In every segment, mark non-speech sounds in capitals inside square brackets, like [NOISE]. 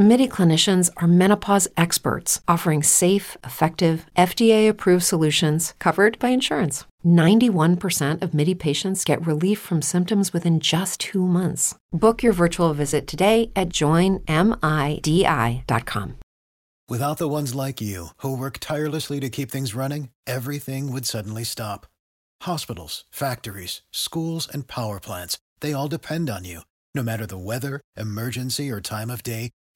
MIDI clinicians are menopause experts offering safe, effective, FDA approved solutions covered by insurance. 91% of MIDI patients get relief from symptoms within just two months. Book your virtual visit today at joinmidi.com. Without the ones like you, who work tirelessly to keep things running, everything would suddenly stop. Hospitals, factories, schools, and power plants, they all depend on you. No matter the weather, emergency, or time of day,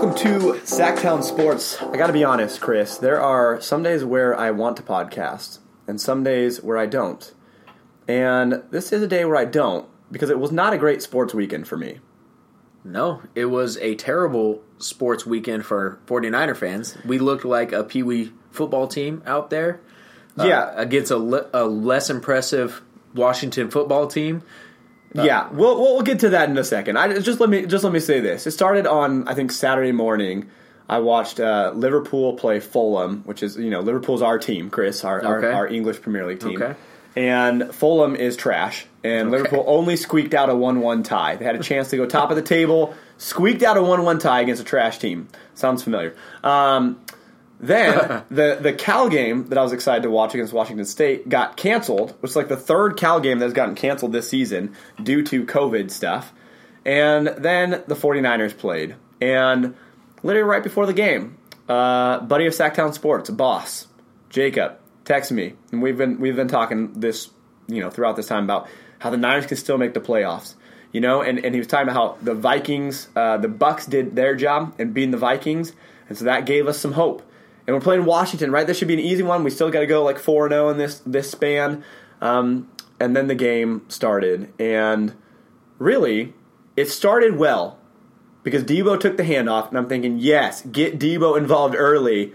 Welcome to Sacktown Sports. I got to be honest, Chris. There are some days where I want to podcast, and some days where I don't. And this is a day where I don't because it was not a great sports weekend for me. No, it was a terrible sports weekend for 49er fans. We looked like a Pee Wee football team out there. uh, Yeah. against a, le- a less impressive Washington football team. Yeah, we'll, we'll get to that in a second. I just let me just let me say this. It started on I think Saturday morning. I watched uh, Liverpool play Fulham, which is you know Liverpool's our team, Chris, our our, Okay. our English Premier League team. Okay. And Fulham is trash, and Liverpool only squeaked out a one-one tie. They had a chance to go top of the table, squeaked out a one-one tie against a trash team. Sounds familiar. Um, then [LAUGHS] the the Cal game that I was excited to watch against Washington State got canceled, which is like the third Cal game that has gotten canceled this season due to COVID stuff. And then the 49ers played. And literally right before the game, uh, buddy of Sacktown Sports, boss, Jacob, texted me. And we've been we've been talking this, you know, throughout this time about how the Niners can still make the playoffs. You know, and, and he was talking about how the Vikings, uh, the Bucs did their job and beating the Vikings, and so that gave us some hope. And we're playing Washington, right? This should be an easy one. We still got to go like four and zero in this this span. Um, and then the game started, and really, it started well because Deebo took the handoff, and I'm thinking, yes, get Deebo involved early,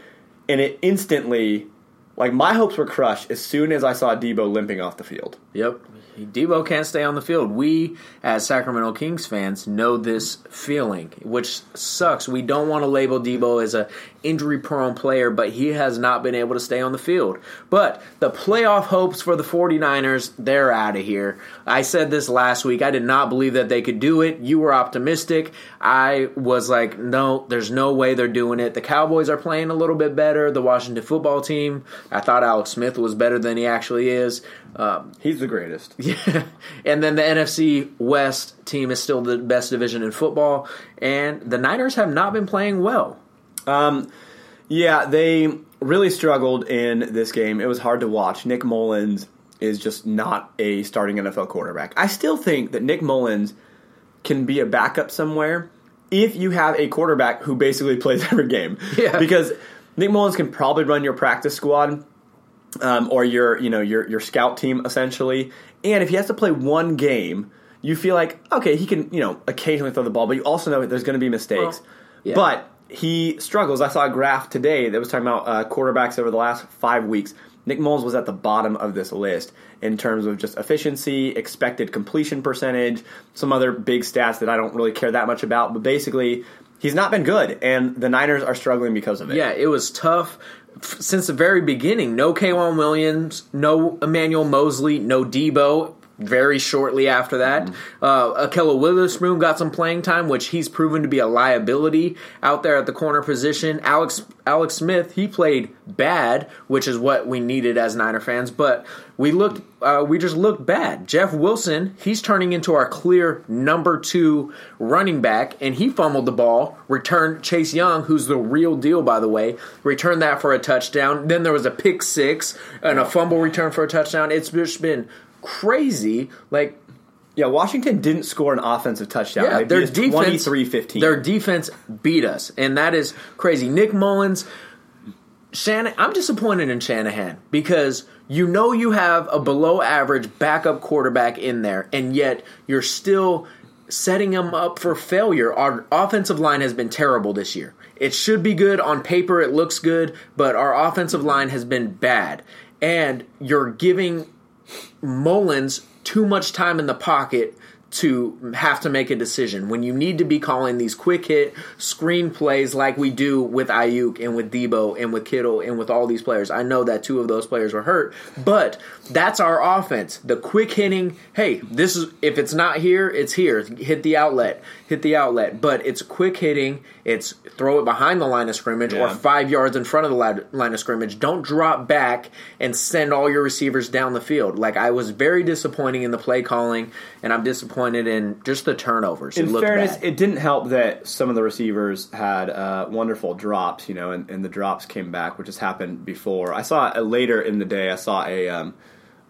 and it instantly, like my hopes were crushed as soon as I saw Deebo limping off the field. Yep. Deebo can't stay on the field. We, as Sacramento Kings fans, know this feeling, which sucks. We don't want to label Deebo as a injury prone player, but he has not been able to stay on the field. But the playoff hopes for the 49ers, they're out of here. I said this last week. I did not believe that they could do it. You were optimistic. I was like, no, there's no way they're doing it. The Cowboys are playing a little bit better. The Washington football team, I thought Alex Smith was better than he actually is. Um, He's the greatest. [LAUGHS] yeah. And then the NFC West team is still the best division in football, and the Niners have not been playing well. Um, yeah, they really struggled in this game. It was hard to watch. Nick Mullens is just not a starting NFL quarterback. I still think that Nick Mullens can be a backup somewhere if you have a quarterback who basically [LAUGHS] plays every game. Yeah. Because Nick Mullens can probably run your practice squad um, or your you know your your scout team essentially. And if he has to play one game, you feel like okay, he can you know occasionally throw the ball, but you also know that there's going to be mistakes. Well, yeah. But he struggles. I saw a graph today that was talking about uh, quarterbacks over the last five weeks. Nick Mullens was at the bottom of this list in terms of just efficiency, expected completion percentage, some other big stats that I don't really care that much about. But basically, he's not been good, and the Niners are struggling because of it. Yeah, it was tough since the very beginning. No Kwan Williams, no Emmanuel Moseley, no Debo. Very shortly after that, uh, Ahkello Witherspoon got some playing time, which he's proven to be a liability out there at the corner position. Alex Alex Smith, he played bad, which is what we needed as Niner fans. But we looked, uh, we just looked bad. Jeff Wilson, he's turning into our clear number two running back, and he fumbled the ball. Returned Chase Young, who's the real deal, by the way, returned that for a touchdown. Then there was a pick six and a fumble return for a touchdown. It's just been crazy. Like Yeah, Washington didn't score an offensive touchdown. Yeah, they their defense 23-15. Their defense beat us, and that is crazy. Nick Mullens, Shannon. I'm disappointed in Shanahan because you know you have a below average backup quarterback in there, and yet you're still setting him up for failure. Our offensive line has been terrible this year. It should be good on paper. It looks good, but our offensive line has been bad, and you're giving Mullens too much time in the pocket to have to make a decision when you need to be calling these quick hit screen plays like we do with Aiyuk and with Deebo and with Kittle and with all these players. I know that two of those players were hurt, but that's our offense. The quick hitting, hey, this is if it's not here, it's here. Hit the outlet, hit the outlet, but it's quick hitting. It's throw it behind the line of scrimmage or five yards in front of the line of scrimmage. Don't drop back and send all your receivers down the field. Like I was very disappointing in the play calling, and I'm disappointed in just the turnovers. in it fairness, bad. it didn't help that some of the receivers had uh, wonderful drops, you know, and, and the drops came back, which has happened before. I saw uh, later in the day, I saw a um,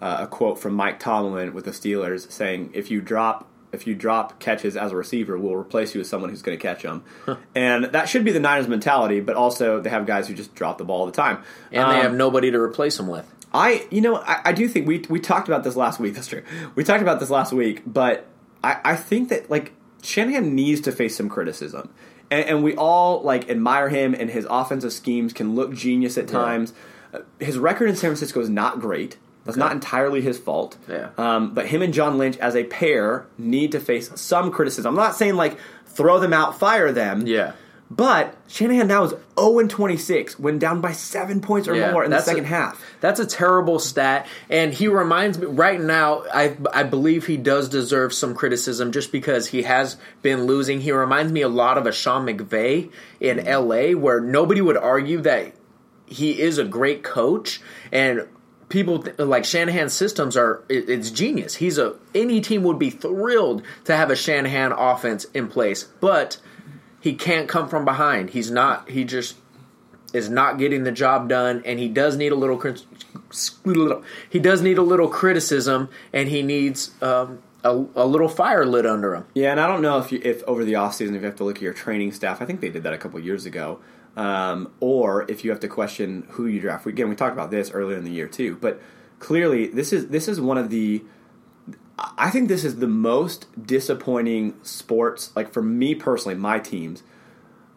uh, a quote from Mike Tomlin with the Steelers saying, "If you drop." If you drop catches as a receiver, we'll replace you with someone who's going to catch them, and that should be the Niners mentality. But also, they have guys who just drop the ball all the time, and Um, they have nobody to replace them with. I, you know, I, I do think we we talked about this last week. [LAUGHS] That's true. We talked about this last week, but I, I think that like Shanahan needs to face some criticism, and, and we all like admire him and his offensive schemes can look genius at times. Uh, His record in San Francisco is not great. That's not entirely his fault. Yeah. Um, but him and John Lynch as a pair need to face some criticism. I'm not saying like throw them out, fire them. Yeah. But Shanahan now is 0 and 26 when down by seven points or Yeah, more in the second a- half. That's a terrible stat, and he reminds me right now. I I believe he does deserve some criticism just because he has been losing. He reminds me a lot of a Sean McVay in L.A., where nobody would argue that he is a great coach and. People th- like Shanahan's systems are it- it's genius. He's a any team would be thrilled to have a Shanahan offense in place, but he can't come from behind. He's not. He just is not getting the job done, and he does need a little. He does need a little criticism, and he needs um, a, a little fire lit under him. Yeah, and I don't know if you, if over the offseason if you have to look at your training staff. I think they did that a couple years ago. Um, or if you have to question who you draft. Again, we talked about this earlier in the year too. But clearly, this is this is one of the. I think this is the most disappointing sports. Like for me personally, my teams.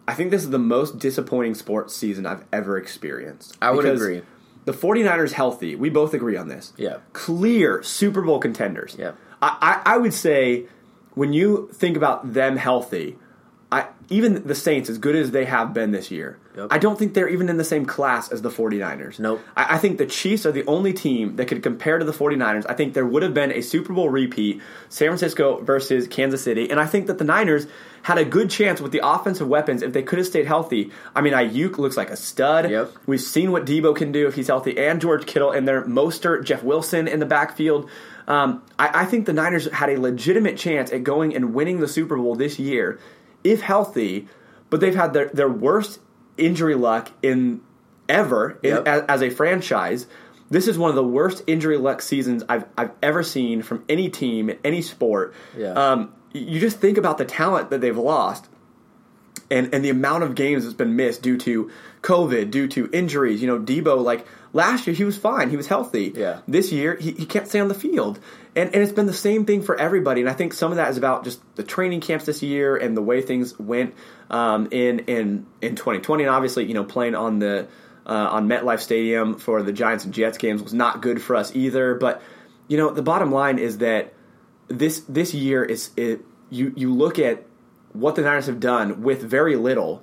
I think this is the most disappointing sports season I've ever experienced. I would agree. The 49ers healthy. We both agree on this. Yeah. Clear Super Bowl contenders. Yeah. I, I, I would say when you think about them healthy, I even the Saints, as good as they have been this year, Yep. I don't think they're even in the same class as the 49ers. Nope. I, I think the Chiefs are the only team that could compare to the 49ers. I think there would have been a Super Bowl repeat, San Francisco versus Kansas City, and I think that the Niners had a good chance with the offensive weapons if they could have stayed healthy. I mean, Aiyuk looks like a stud. Yep. We've seen what Deebo can do if he's healthy, and George Kittle in there, Mostert, Jeff Wilson in the backfield. Um, I, I think the Niners had a legitimate chance at going and winning the Super Bowl this year if healthy, but they've had their, their worst injury luck in ever in, Yep. as, as a franchise. This is one of the worst injury luck seasons I've I've ever seen from any team in any sport. Yeah. Um, you just think about the talent that they've lost and and the amount of games that's been missed due to COVID, due to injuries. You know, Deebo, like last year, he was fine, he was healthy. Yeah. This year, he, he can't stay on the field, and and it's been the same thing for everybody. And I think some of that is about just the training camps this year and the way things went um, in in in 2020. And obviously, you know, playing on the uh, on MetLife Stadium for the Giants and Jets games was not good for us either. But you know, the bottom line is that this this year is it, you you look at what the Niners have done with very little,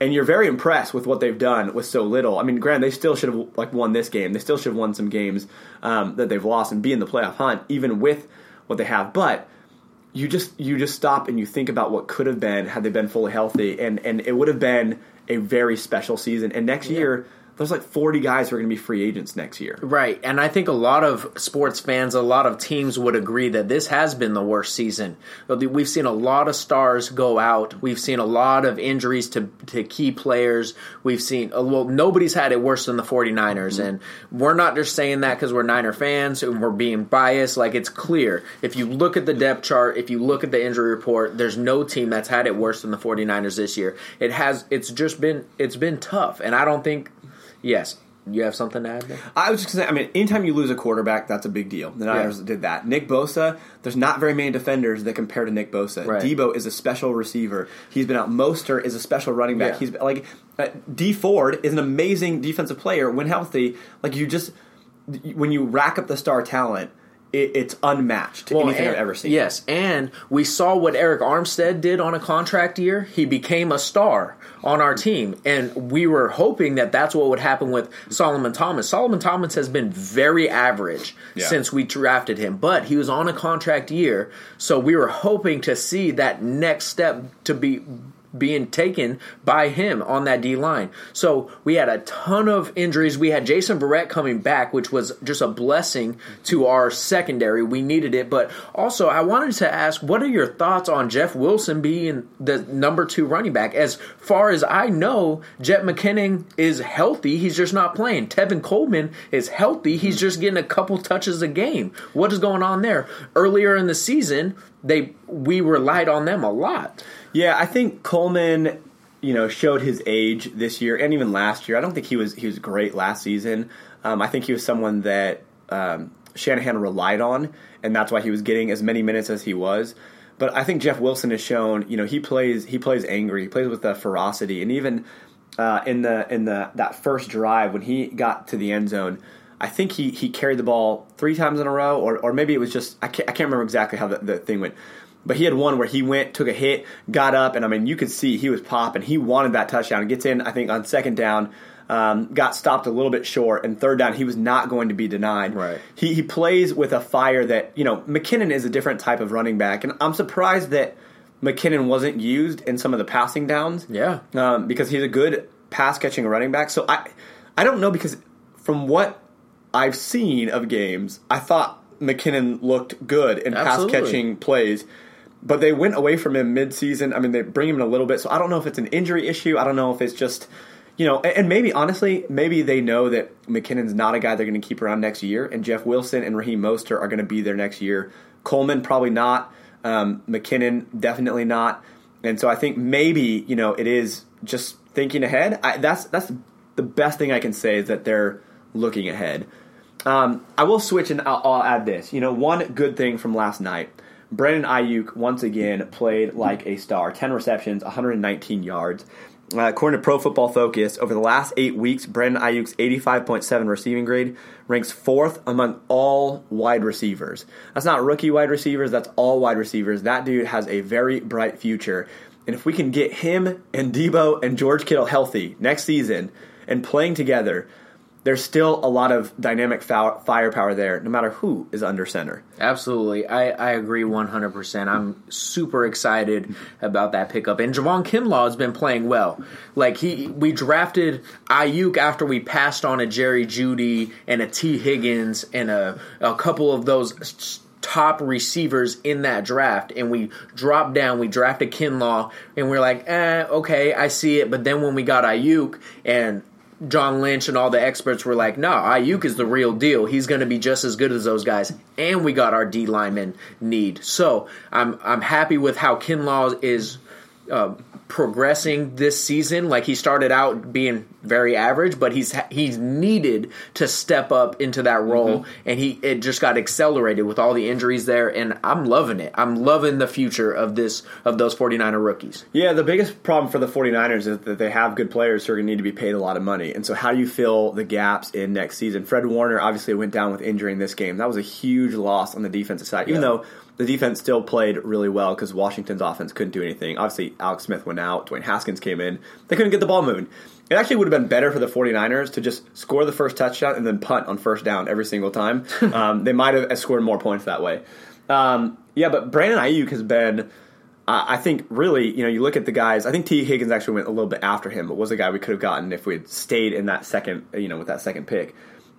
and you're very impressed with what they've done with so little. I mean, granted, they still should have like won this game. They still should have won some games um, that they've lost and be in the playoff hunt, even with what they have. But you just you just stop and you think about what could have been had they been fully healthy, and and it would have been a very special season. And next year, there's like 40 guys who are going to be free agents next year. Right. And I think a lot of sports fans, a lot of teams would agree that this has been the worst season. We've seen a lot of stars go out. We've seen a lot of injuries to, to key players. We've seen, uh, well, nobody's had it worse than the 49ers. Mm-hmm. And we're not just saying that because we're Niner fans and we're being biased. Like, it's clear. If you look at the depth chart, if you look at the injury report, there's no team that's had it worse than the 49ers this year. It has, it's just been, it's been tough. And I don't think Yes. You have something to add there? I was just going to say, I mean, anytime you lose a quarterback, that's a big deal. The Niners yeah. did that. Nick Bosa, there's not very many defenders that compare to Nick Bosa. Right. Deebo is a special receiver. He's been out. Mostert is a special running back. Yeah. He's like, uh, Dee Ford is an amazing defensive player when healthy. Like, you just, when you rack up the star talent, it, it's unmatched to well, anything and, I've ever seen. Yes, and we saw what Arik Armstead did on a contract year. He became a star on our team, and we were hoping that that's what would happen with Solomon Thomas. Solomon Thomas has been very average yeah. since we drafted him, but he was on a contract year, so we were hoping to see that next step to be being taken by him on that D line. So we had a ton of injuries. We had Jason Verrett coming back, which was just a blessing to our secondary. We needed it. But also, I wanted to ask, what are your thoughts on Jeff Wilson being the number two running back? As far as I know, Jet McKinnon is healthy. He's just not playing. Tevin Coleman is healthy. He's just getting a couple touches a game. What is going on there? Earlier in the season, they we relied on them a lot. Yeah, I think Coleman, you know, showed his age this year and even last year. I don't think he was he was great last season. Um, I think he was someone that um, Shanahan relied on, and that's why he was getting as many minutes as he was. But I think Jeff Wilson has shown, you know, he plays he plays angry, he plays with the ferocity, and even uh, in the in the that first drive when he got to the end zone. I think he, he carried the ball three times in a row, or, or maybe it was just I can't, I can't remember exactly how the, the thing went. But he had one where he went, took a hit, got up, and I mean, you could see he was popping. He wanted that touchdown. Gets in, I think, on second down, um, got stopped a little bit short, and third down, he was not going to be denied. Right. He, he plays with a fire that, you know, McKinnon is a different type of running back, and I'm surprised that McKinnon wasn't used in some of the passing downs. Yeah. Um, because he's a good pass catching running back. So I, I don't know, because from what I've seen of games, I thought McKinnon looked good in pass catching plays but they went away from him mid-season. I mean, they bring him in a little bit, so I don't know if it's an injury issue. I don't know if it's just, you know, and maybe honestly, maybe they know that McKinnon's not a guy they're going to keep around next year, and Jeff Wilson and Raheem Mostert are going to be there next year. Coleman probably not. Um, McKinnon definitely not. And so I think maybe you know it is just thinking ahead. I, that's that's the best thing I can say is that they're looking ahead. Um, I will switch and I'll, I'll add this. You know, one good thing from last night Brandon Aiyuk once again played like a star 10 receptions, 119 yards. Uh, according to Pro Football Focus, over the last eight weeks, Brandon Aiyuk's 85.7 receiving grade ranks fourth among all wide receivers. That's not rookie wide receivers, that's all wide receivers. That dude has a very bright future. And if we can get him and Deebo and George Kittle healthy next season and playing together, there's still a lot of dynamic firepower there, no matter who is under center. Absolutely, I, I agree 100. percent I'm super excited about that pickup, and Javon Kinlaw has been playing well. Like he, we drafted Aiyuk after we passed on a Jerry Jeudy and a Tee Higgins and a a couple of those top receivers in that draft, and we dropped down. We drafted Kinlaw, and we are like, eh, okay, I see it. But then when we got Aiyuk and John Lynch and all the experts were like, "No, nah, Aiyuk is the real deal. He's going to be just as good as those guys." And we got our D lineman need. So I'm I'm happy with how Kinlaw is uh, progressing this season. Like he started out being very average, but he's he's needed to step up into that role, mm-hmm. and he it just got accelerated with all the injuries there. And I'm loving it. I'm loving the future of this of those 49er rookies. Yeah, the biggest problem for the 49ers is that they have good players who are going to need to be paid a lot of money. And so, how do you fill the gaps in next season? Fred Warner obviously went down with injury in this game. That was a huge loss on the defensive side, even yeah. though the defense still played really well because Washington's offense couldn't do anything. Obviously, Alex Smith went out, Dwayne Haskins came in. They couldn't get the ball moving. It actually would have been better for the 49ers to just score the first touchdown and then punt on first down every single time. [LAUGHS] um, they might have scored more points that way. Um, yeah, but Brandon Aiyuk has been I I think really, you know, you look at the guys. I think Tee Higgins actually went a little bit after him, but was a guy we could have gotten if we had stayed in that second, you know, with that second pick.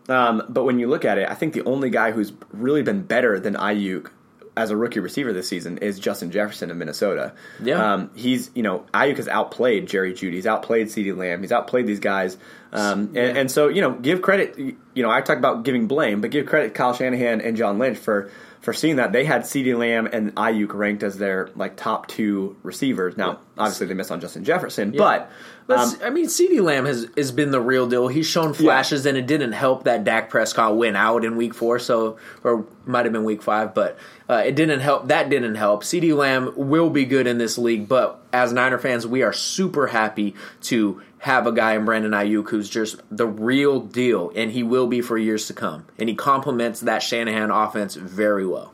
Um, but when you look at it, I think the only guy who's really been better than Aiyuk as a rookie receiver this season is Justin Jefferson in Minnesota. Yeah. um, he's you know Aiyuk has outplayed Jerry Jeudy, he's outplayed Ceedee Lamb, he's outplayed these guys, um, and, and so you know give credit. You know I talk about giving blame, but give credit to Kyle Shanahan and John Lynch for for seeing that they had Ceedee Lamb and Aiyuk ranked as their like top two receivers. Now obviously they missed on Justin Jefferson, but. But Um, I mean, C.D. Lamb has has been the real deal. He's shown flashes, and it didn't help that Dak Prescott went out in Week Four, so or might have been Week Five, but uh, it didn't help. That didn't help. C.D. Lamb will be good in this league, but as Niner fans, we are super happy to have a guy in Brandon Aiyuk who's just the real deal, and he will be for years to come. And he complements that Shanahan offense very well.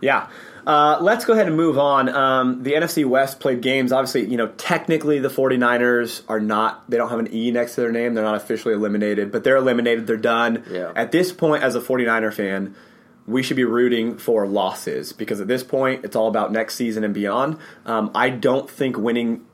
Yeah. Uh, let's go ahead and move on. Um, the NFC West played games. Obviously, you know, technically the 49ers are not, they don't have an E next to their name. They're not officially eliminated, but they're eliminated. They're done. Yeah. At this point, as a 49er fan, we should be rooting for losses because at this point, it's all about next season and beyond. Um, I don't think winning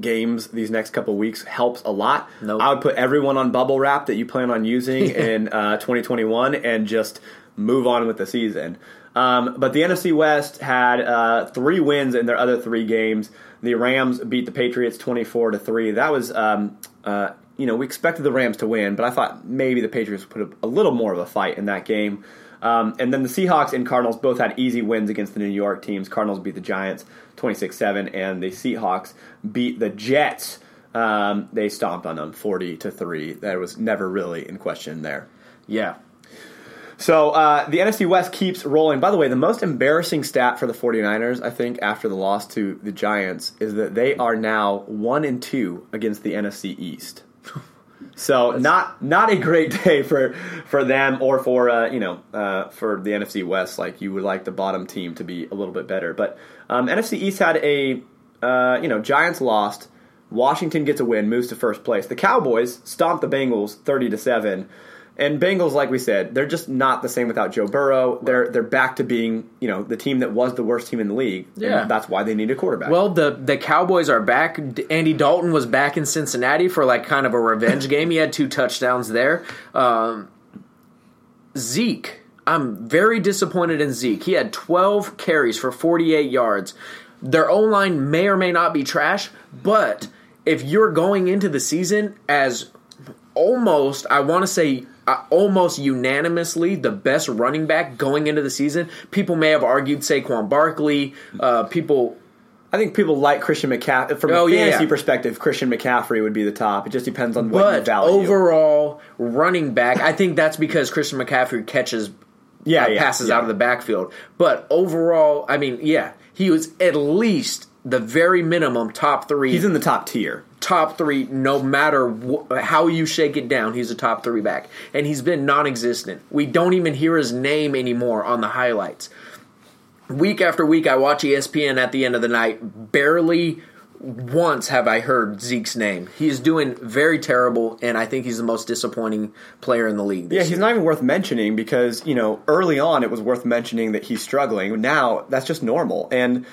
games these next couple weeks helps a lot. Nope. I would put everyone on bubble wrap that you plan on using [LAUGHS] in uh, 2021 and just move on with the season. Um, but the NFC West had uh, three wins in their other three games. The Rams beat the Patriots 24 to three. That was. Um, uh, you know, we expected the Rams to win, but I thought maybe the Patriots would put a, a little more of a fight in that game. Um, and then the Seahawks and Cardinals both had easy wins against the New York teams. Cardinals beat the Giants 26 7, and the Seahawks beat the Jets. Um, they stomped on them 40 to 3. That was never really in question there. Yeah. So uh, the NFC West keeps rolling. By the way, the most embarrassing stat for the 49ers, I think, after the loss to the Giants, is that they are now 1 and 2 against the NFC East. [LAUGHS] So not not a great day for for them or for uh, you know uh, for the NFC West. Like you would like the bottom team to be a little bit better, but um, NFC East had a uh, you know Giants lost. Washington gets a win, moves to first place. The Cowboys stomped the Bengals thirty to seven. And Bengals, like we said, they're just not the same without Joe Burrow. They're they're back to being you know the team that was the worst team in the league. and Yeah. that's why they need a quarterback. Well, the the Cowboys are back. Andy Dalton was back in Cincinnati for like kind of a revenge game. He had two touchdowns there. Um, Zeke, I'm very disappointed in Zeke. He had 12 carries for 48 yards. Their O line may or may not be trash, but if you're going into the season as almost, I want to say, almost unanimously the best running back going into the season, people may have argued Saquon Barkley. Uh, people I think people like Christian McCaffrey. From Oh, a fantasy yeah. perspective, Christian McCaffrey would be the top. It just depends on what you But value. overall, running back, I think that's because Christian McCaffrey catches yeah, uh, yeah, passes yeah. out of the backfield. But overall, I mean, yeah, he was at least the very minimum top three. He's in the top tier. Top three, no matter wh- how you shake it down. He's a top three back, and he's been non-existent. We don't even hear his name anymore on the highlights. Week after week, I watch ESPN at the end of the night. Barely once have I heard Zeke's name. He is doing very terrible, and I think he's the most disappointing player in the league. Yeah, he's year. not even worth mentioning because you know early on it was worth mentioning that he's struggling. Now that's just normal, and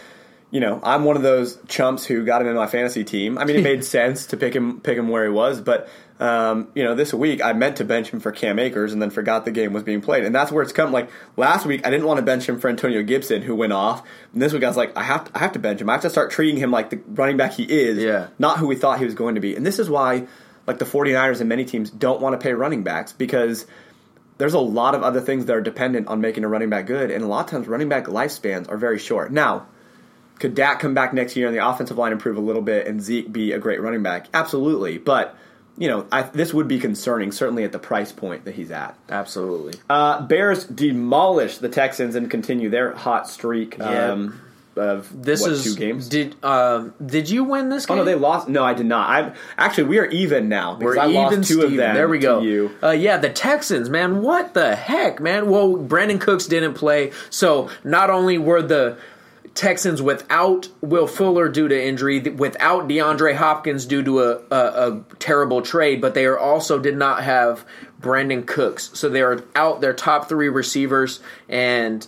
you know I'm one of those chumps who got him in my fantasy team. I mean, it [LAUGHS] made sense to pick him pick him where he was, but um, you know this week I meant to bench him for Cam Akers and then forgot the game was being played, and that's where it's come. Like last week, I didn't want to bench him for Antonio Gibson who went off, and this week I was like, I have to, I have to bench him. I have to start treating him like the running back he is, Yeah. not who we thought he was going to be. And this is why, like the 49ers and many teams don't want to pay running backs because there's a lot of other things that are dependent on making a running back good, and a lot of times running back lifespans are very short. Now, could Dak come back next year and the offensive line improve a little bit and Zeke be a great running back? Absolutely, but you know I, this would be concerning, certainly at the price point that he's at. absolutely. Uh, Bears demolish the Texans and continue their hot streak Yeah. um, of This what, is two games. Did uh, did you win this Oh game? no, they lost. No, I did not. I actually we are even now. because We're I lost even, two of them. There we go. You. Uh, yeah, the Texans, man. What the heck, man? Well, Brandin Cooks didn't play, so not only were the Texans without Will Fuller due to injury, without DeAndre Hopkins due to a, a, a terrible trade, but they are also did not have Brandin Cooks, so they are out their top three receivers and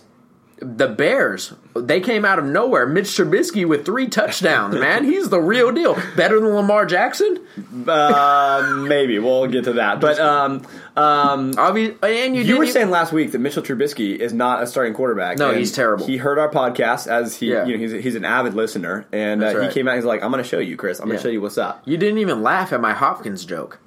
the Bears, they came out of nowhere. Mitch Trubisky with three touchdowns, man. [LAUGHS] He's the real deal. Better than Lamar Jackson? Uh, maybe we'll get to that. But um, um, Obvi- and you, you were saying last week that Mitchell Trubisky is not a starting quarterback. No, he's terrible. He heard our podcast as he, Yeah. you know, he's, he's an avid listener, and uh, right. he came out. He's like, "I'm going to show you, Chris. I'm going Yeah. to show you what's up." you didn't even laugh at my Hopkins joke.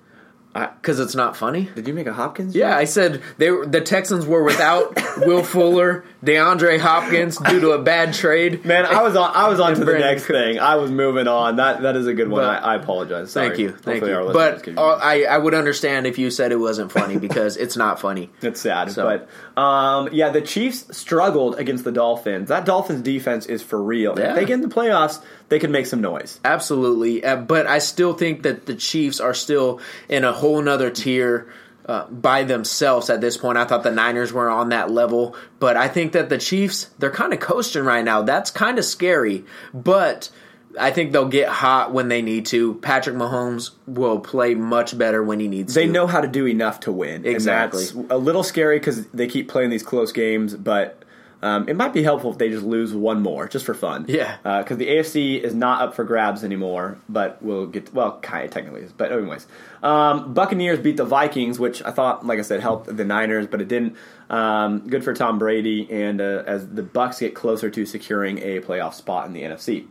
Because it's not funny. Did you make a Hopkins? Yeah, I said they were, the Texans were without [LAUGHS] Will Fuller, DeAndre Hopkins due to a bad trade. Man, I was on. I was on to the next thing. I was moving on. That that is a good one. But- I, I apologize. Sorry. Thank you, thank Hopefully you. But uh, I, I would understand if you said it wasn't funny [LAUGHS] because it's not funny. It's sad, So- but um, yeah, the Chiefs struggled against the Dolphins. That Dolphins defense is for real. Yeah. If they get in the playoffs, they can make some noise. Absolutely, uh, but I still think that the Chiefs are still in a whole nother tier uh, by themselves at this point. I thought the Niners were on that level, but I think that the Chiefs they're kind of coasting right now. That's kind of scary, but. I think they'll get hot when they need to. Patrick Mahomes will play much better when he needs They to. know how to do enough to win. Exactly. a little scary because they keep playing these close games, but um, it might be helpful if they just lose one more, just for fun. Yeah. Because the AFC is not up for grabs anymore, but we'll get well, kind of technically is, but anyways, um, Buccaneers beat the Vikings, which I thought, like I said, helped the Niners, but it didn't. Um, good for Tom Brady, and uh, as the Bucs get closer to securing a playoff spot in the NFC.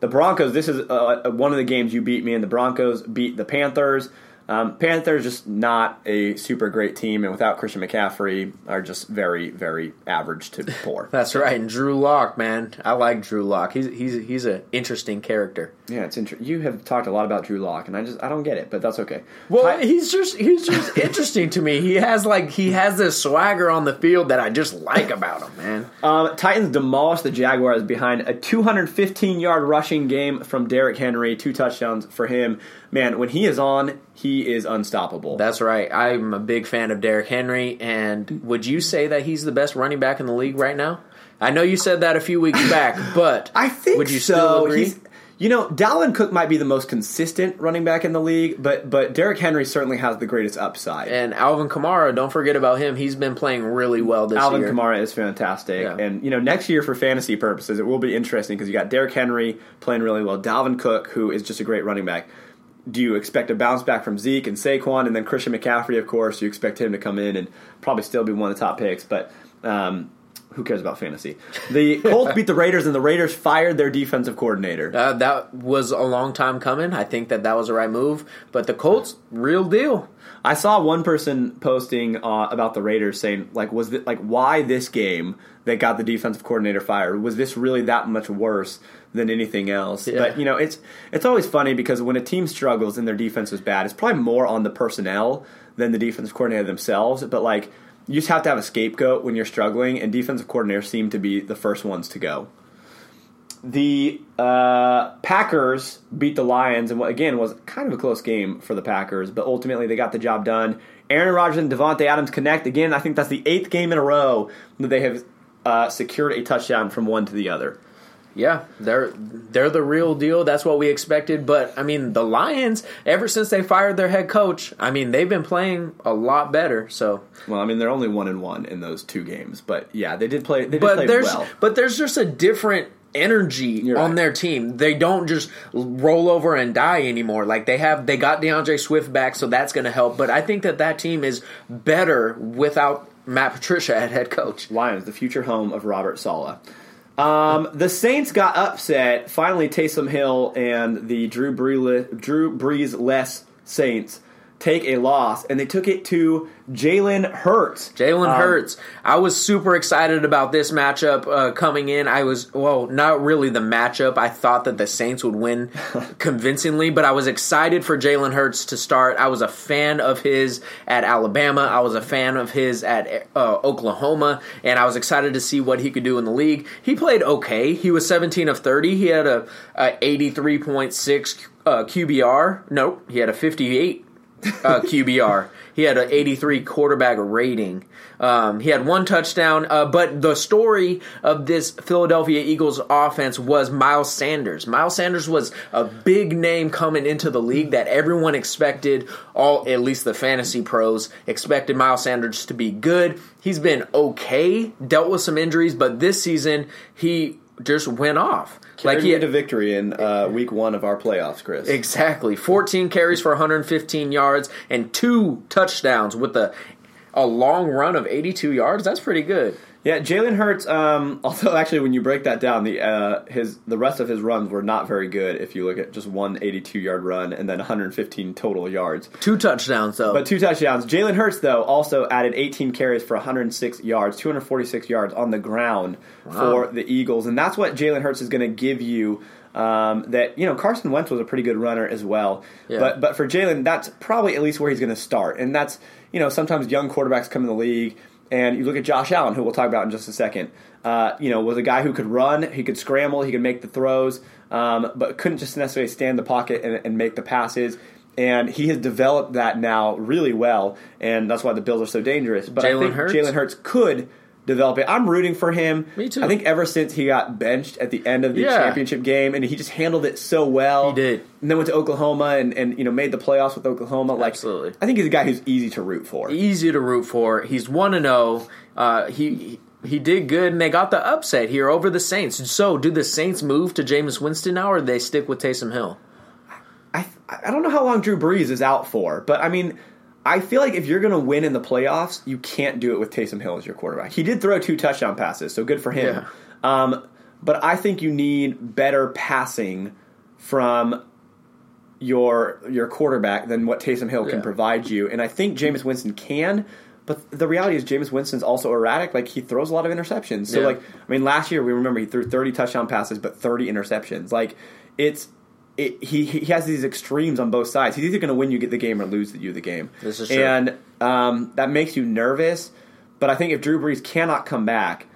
The Broncos. This is uh, one of the games you beat me in. The Broncos beat the Panthers. Um, Panthers just not a super great team, and without Christian McCaffrey, are just very, very average to poor. [LAUGHS] That's right. And Drew Lock, man, I like Drew Lock. He's he's he's an interesting character. yeah, it's interesting. You have talked a lot about Drew Lock, and I just I don't get it, but that's okay. Well, he's just he's just [LAUGHS] interesting to me. He has like he has this swagger on the field that I just like about him, man. Um, Titans demolished the Jaguars behind a 215 yard rushing game from Derrick Henry, two touchdowns for him. Man, when he is on, he is unstoppable. That's right. I'm a big fan of Derrick Henry, and would you say that he's the best running back in the league right now? I know you said that a few weeks [LAUGHS] back, but I think would you so. still agree? He's- you know, Dalvin Cook might be the most consistent running back in the league, but but Derrick Henry certainly has the greatest upside. and Alvin Kamara, don't forget about him. He's been playing really well this Alvin year. Alvin Kamara is fantastic, Yeah. and you know next year for fantasy purposes, it will be interesting because you got Derrick Henry playing really well, Dalvin Cook, who is just a great running back. Do you expect a bounce back from Zeke and Saquon, and then Christian McCaffrey? Of course, you expect him to come in and probably still be one of the top picks, but. Um, who cares about fantasy? The [LAUGHS] Colts beat the Raiders, and the Raiders fired their defensive coordinator. Uh, that was a long time coming. I think that that was the right move. But the Colts, real deal. I saw one person posting uh, about the Raiders saying, like, was it like why this game that got the defensive coordinator fired? Was this really that much worse than anything else? Yeah. But you know, it's it's always funny because when a team struggles and their defense is bad, it's probably more on the personnel than the defensive coordinator themselves. But like, you just have to have a scapegoat when you're struggling, and defensive coordinators seem to be the first ones to go. The uh, Packers beat the Lions, and what again was kind of a close game for the Packers, but ultimately they got the job done. Aaron Rodgers and Davante Adams connect again. I think that's the eighth game in a row that they have uh, secured a touchdown from one to the other. Yeah, they're they're the real deal. That's what we expected. But I mean, the Lions, ever since they fired their head coach, I mean, they've been playing a lot better. So, Well, I mean they're only one and one in those two games, but yeah, they did play. They did but play there's well. but there's just a different energy You're on right. their team. They don't just roll over and die anymore. Like they have, they got D'Andre Swift back, so that's going to help. But I think that that team is better without Matt Patricia at head coach. Lions, the future home of Robert Saleh. Um, the Saints got upset. Finally, Taysom Hill and the Drew Brees, Drew Brees less Saints take a loss, and they took it to Jalen Hurts. Jalen Um, Hurts. I was super excited about this matchup uh, coming in. I was, well, not really the matchup. I thought that the Saints would win [LAUGHS] convincingly, but I was excited for Jalen Hurts to start. I was a fan of his at Alabama. I was a fan of his at uh, Oklahoma, and I was excited to see what he could do in the league. He played okay. He was 17 of 30. He had a, a 83.6 uh, QBR. Nope, he had a 58 uh, QBR. He had an 83 quarterback rating. Um, he had one touchdown, uh, but the story of this Philadelphia Eagles offense was Miles Sanders. Miles Sanders was a big name coming into the league that everyone expected, all at least the fantasy pros expected Miles Sanders to be good. He's been okay, dealt with some injuries, but this season he just went off. Like he had a victory in uh, week one of our playoffs, Chris. Exactly. 14 carries for 115 yards and two touchdowns with a, a long run of 82 yards. That's pretty good. Yeah, Jalen Hurts. Um, [LAUGHS] although actually, when you break that down, the uh, his the rest of his runs were not very good. If you look at just one 82 yard run and then 115 total yards, two touchdowns though. But two touchdowns. Jalen Hurts though also added 18 carries for 106 yards, 246 yards on the ground wow. for the Eagles, and that's what Jalen Hurts is going to give you. Um, that you know Carson Wentz was a pretty good runner as well, yeah. but but for Jalen, that's probably at least where he's going to start, and that's you know sometimes young quarterbacks come in the league and you look at Josh Allen, who we'll talk about in just a second. Uh, you know, was a guy who could run, he could scramble, he could make the throws, um, but couldn't just necessarily stand the pocket and, and, make the passes. And he has developed that now really well, and that's why the Bills are so dangerous. But Jalen I think Hurts? Jalen Hurts could develop it. I'm rooting for him. Me too. I think ever since he got benched at the end of the yeah. championship game, and he just handled it so well. He did. And then went to Oklahoma and, and you know made the playoffs with Oklahoma. Like, Absolutely. I think he's a guy who's easy to root for. Easy to root for. He's one to zero. Uh, he. He did good, and they got the upset here over the Saints. So, do the Saints move to Jameis Winston now, or they stick with Taysom Hill? I I don't know how long Drew Brees is out for, but I mean, I feel like if you're going to win in the playoffs, you can't do it with Taysom Hill as your quarterback. He did throw two touchdown passes, so good for him. Yeah. Um, but I think you need better passing from your your quarterback than what Taysom Hill can yeah. provide you. And I think Jameis Winston can. But the reality is, Jameis Winston's also erratic. Like he throws a lot of interceptions. So, yeah. like, I mean, last year we remember he threw 30 touchdown passes, but 30 interceptions. Like, it's it, he he has these extremes on both sides. He's either going to win you get the game or lose you the game. This is true. And um, that makes you nervous. But I think if Drew Brees cannot come back,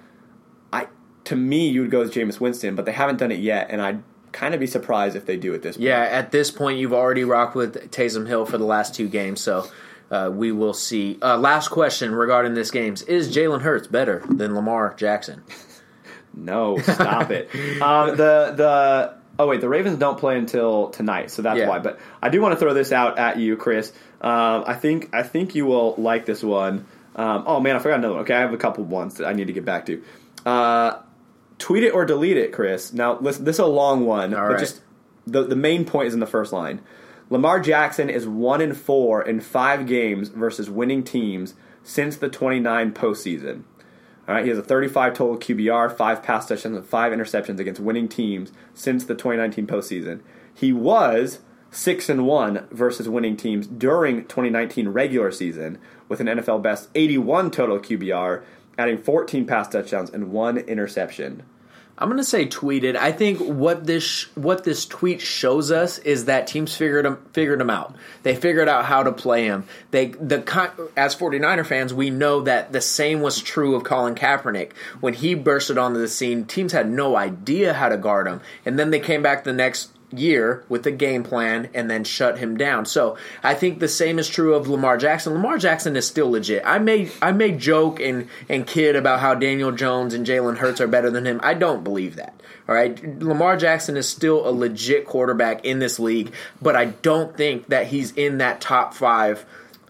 I to me you would go with Jameis Winston, but they haven't done it yet, and I'd kind of be surprised if they do at this point. Yeah, at this point you've already rocked with Taysom Hill for the last two games, so uh, we will see. Uh, last question regarding this games: Is Jalen Hurts better than Lamar Jackson? [LAUGHS] no, stop it. [LAUGHS] Um, the the Oh wait, the Ravens don't play until tonight, so that's yeah. why. But I do want to throw this out at you, Chris. Um, I think I think you will like this one. Um, oh man, I forgot another one. Okay, I have a couple ones that I need to get back to. Uh, tweet it or delete it, Chris. Now listen, this is a long one, All but right. just the the main point is in the first line. Lamar Jackson is one in four in five games versus winning teams since the 29 postseason. All right, he has a 35 total QBR, five pass touchdowns, and five interceptions against winning teams since the 2019 postseason. He was six and one versus winning teams during 2019 regular season with an NFL best 81 total QBR, adding 14 pass touchdowns and one interception. I'm gonna say tweeted. I think what this what this tweet shows us is that teams figured him figured him out. They figured out how to play him. They the as 49er fans, we know that the same was true of Colin Kaepernick when he bursted onto the scene. Teams had no idea how to guard him, and then they came back the next year with a game plan and then shut him down. So I think the same is true of Lamar Jackson. Lamar Jackson is still legit. I may I may joke and and kid about how Daniel Jones and Jalen Hurts are better than him. I don't believe that. All right, Lamar Jackson is still a legit quarterback in this league, but I don't think that he's in that top five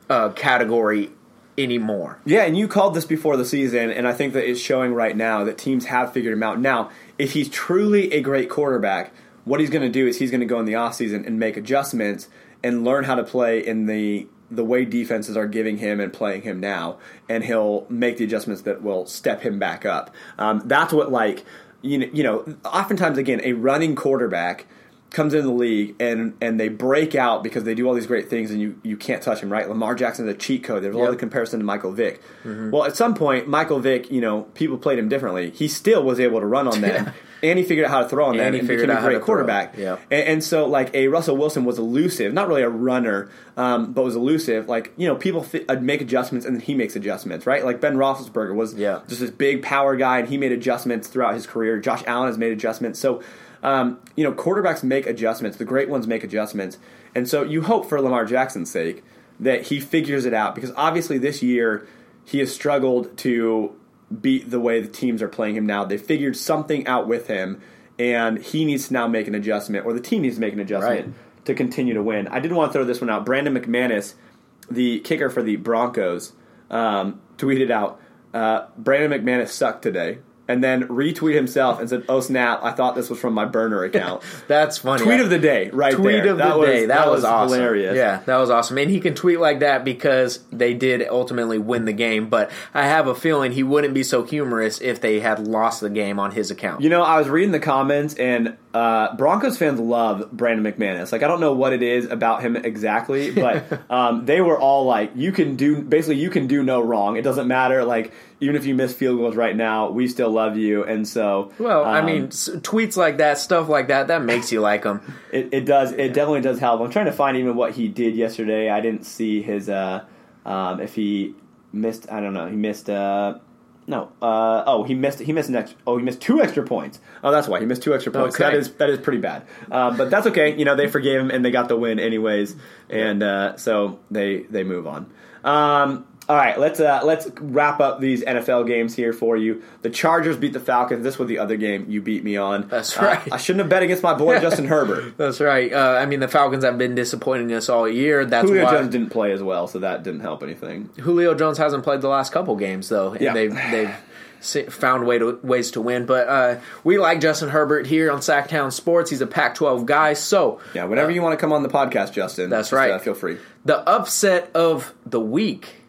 uh, category anymore. Yeah, and you called this before the season, and I think that it's showing right now that teams have figured him out. Now, if he's truly a great quarterback what he's going to do is he's going to go in the offseason and make adjustments and learn how to play in the the way defenses are giving him and playing him now, and he'll make the adjustments that will step him back up. Um, that's what like you know, you know, oftentimes again a running quarterback comes into the league and and they break out because they do all these great things and you, you can't touch him, right? Lamar Jackson's a cheat code. There's yep. all the comparison to Michael Vick. Mm-hmm. Well, at some point, Michael Vick, you know, people played him differently. He still was able to run on them. [LAUGHS] and he figured out how to throw on them and, and became a great quarterback. Yeah. And, and, so, like, a Russell Wilson was elusive, not really a runner, um, but was elusive. Like, you know, people fi- uh, make adjustments and then he makes adjustments, right? Like, Ben Roethlisberger was yeah. just this big power guy and he made adjustments throughout his career. Josh Allen has made adjustments. So, um, you know, quarterbacks make adjustments. The great ones make adjustments. And so you hope for Lamar Jackson's sake that he figures it out because obviously this year he has struggled to beat the way the teams are playing him now. They figured something out with him, and he needs to now make an adjustment, or the team needs to make an adjustment Right. to continue to win. I did want to throw this one out. Brandon McManus, the kicker for the Broncos, um, tweeted out, uh, "Brandon McManus sucked today." And then retweet himself and said, "Oh snap! I thought this was from my burner [LAUGHS] account." That's funny. Tweet of the day, right Tweet there. of That the was- day. That, that was, was awesome. hilarious. Yeah, that was awesome. And he can tweet like that because they did ultimately win the game. But I have a feeling he wouldn't be so humorous if they had lost the game on his account. You know, I was reading the comments, and uh, Broncos fans love Brandon McManus. Like, I don't know what it is about him exactly, but [LAUGHS] um, they were all like, "You can do basically, you can do no wrong. It doesn't matter. Like, even if you miss field goals right now, we still love you." And so, well, I um, mean, s- tweets like that, stuff like that, that makes you like him. [LAUGHS] It, it does. It definitely does help. I'm trying to find even what he did yesterday. I didn't see his. Uh, um, if he missed, I don't know. He missed. Uh, no. Uh, oh, he missed. He missed an extra. Oh, he missed two extra points. Oh, that's why he missed two extra points. Okay. That is that is pretty bad. Um, but that's okay. You know, they forgave him and they got the win anyways, and uh, so they they move on. Um, all right, let's uh, let's wrap up these NFL games here for you. The Chargers beat the Falcons. This was the other game you beat me on. That's Uh, right. I shouldn't have bet against my boy [LAUGHS] Justin Herbert. That's right. Uh, I mean, the Falcons have been disappointing us all year. That's Julio why Jones didn't play as well, so that didn't help anything. Julio Jones hasn't played the last couple games though, and Yeah. they've they've found way to, ways to win. But uh, we like Justin Herbert here on Sactown Sports. He's a Pac-12 guy, so Yeah, whenever you want to come on the podcast, Justin, That's right. Uh, feel free. the upset of the week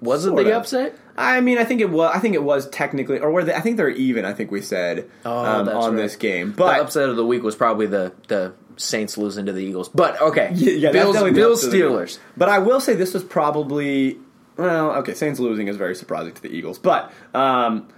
was it Sort the of. upset? I mean, I think it was. I think it was technically, or were they, I think they're even. I think we said um, on right. this game, but The upset of the week was probably the the Saints losing to the Eagles. But okay, [LAUGHS] Yeah, yeah, Bills, Bills upset of the game. Steelers. But I will say this was probably well, okay. Saints losing is very surprising to the Eagles, but um,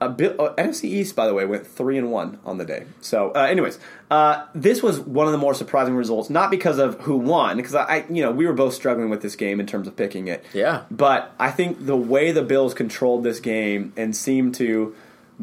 a bit, uh, NFC East, by the way, went three and one on the day. So, uh, anyways, uh, this was one of the more surprising results, not because of who won, because I, I, you know, we were both struggling with this game in terms of picking it. Yeah. But I think the way the Bills controlled this game and seemed to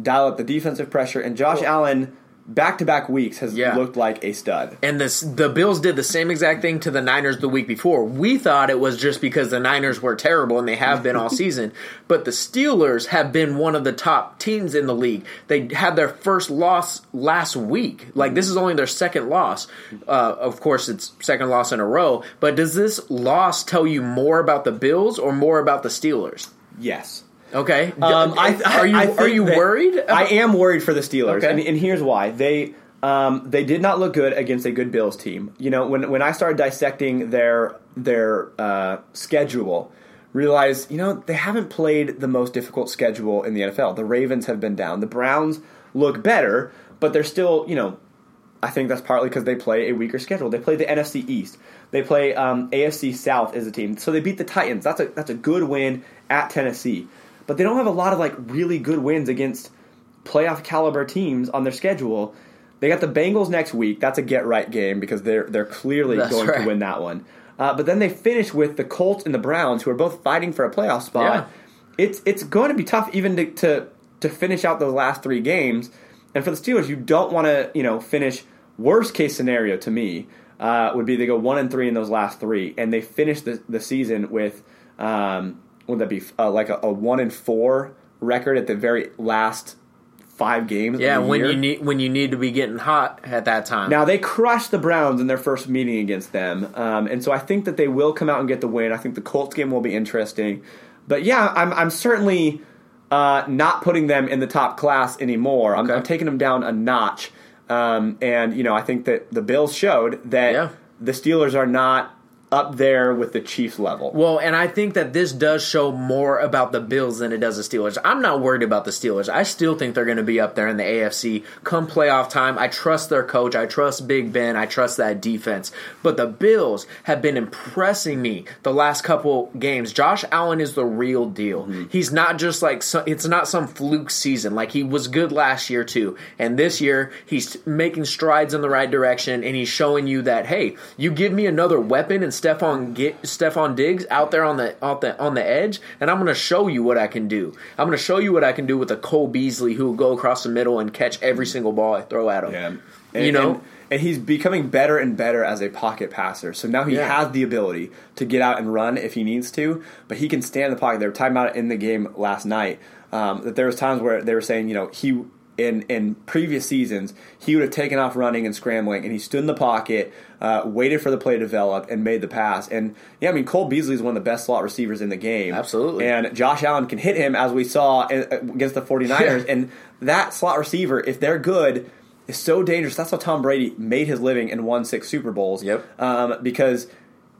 dial up the defensive pressure, and Josh Allen, back to back weeks, has Yeah. looked like a stud. And this, the Bills did the same exact thing to the Niners the week before. We thought it was just because the Niners were terrible and they have been all [LAUGHS] season. But the Steelers have been one of the top teams in the league. They had their first loss last week. Like, this is only their second loss. Uh, of course, it's second loss in a row. But does this loss tell you more about the Bills or more about the Steelers? Yes. Okay. Um, I, are you I are you that- worried? I am worried for the Steelers, Okay. and, and here's why. They um, they did not look good against a good Bills team. You know, when when I started dissecting their their uh, schedule, realized you know they haven't played the most difficult schedule in the NFL. The Ravens have been down. The Browns look better, but they're still you know I think that's partly because they play a weaker schedule. They play the NFC East. They play um, AFC South as a team. So they beat the Titans. That's a that's a good win at Tennessee. But they don't have a lot of like really good wins against playoff caliber teams on their schedule. They got the Bengals next week. That's a get right game because they're they're clearly That's going right. to win that one. Uh, but then they finish with the Colts and the Browns, who are both fighting for a playoff spot. It's it's going to be tough even to, to to finish out those last three games. And for the Steelers, you don't want to you know finish. Worst case scenario to me uh, would be they go one and three in those last three, and they finish the the season with um, would that be uh, like a, a one and four record at the very last five games? yeah, of the when year? you need when you need to be getting hot at that time. Now they crushed the Browns in their first meeting against them, um, and so I think that they will come out and get the win. I think the Colts game will be interesting, but yeah, I'm I'm certainly uh, not putting them in the top class anymore. I'm, Okay. I'm taking them down a notch, um, and you know I think that the Bills showed that Yeah. the Steelers are not up there with the Chiefs level. Well, and I think that this does show more about the Bills than it does the Steelers. I'm not worried about the Steelers. I still think they're going to be up there in the AFC come playoff time. I trust their coach. I trust Big Ben. I trust that defense. But the Bills have been impressing me the last couple games. Josh Allen is the real deal. Mm-hmm. He's not just like it's not some fluke season. Like he was good last year too, and this year he's making strides in the right direction, and he's showing you that hey, you give me another weapon and Stefon get Stefon Diggs out there on the out the on the edge, and I'm going to show you what I can do. I'm going to show you what I can do with a Cole Beasley who will go across the middle and catch every single ball I throw at him. Yeah. you know. and he's becoming better and better as a pocket passer. So now he Yeah. has the ability to get out and run if he needs to, but he can stand in the pocket. They were talking about it in the game last night um, that there was times where they were saying, you know, he in in previous seasons he would have taken off running and scrambling, and he stood in the pocket, uh, waited for the play to develop, and made the pass. And yeah, I mean Cole Beasley is one of the best slot receivers in the game, Absolutely. And Josh Allen can hit him as we saw in- against the 49ers, Yeah. and that slot receiver, if they're good. Is so dangerous. That's how Tom Brady made his living and won six Super Bowls. Yep. Um, because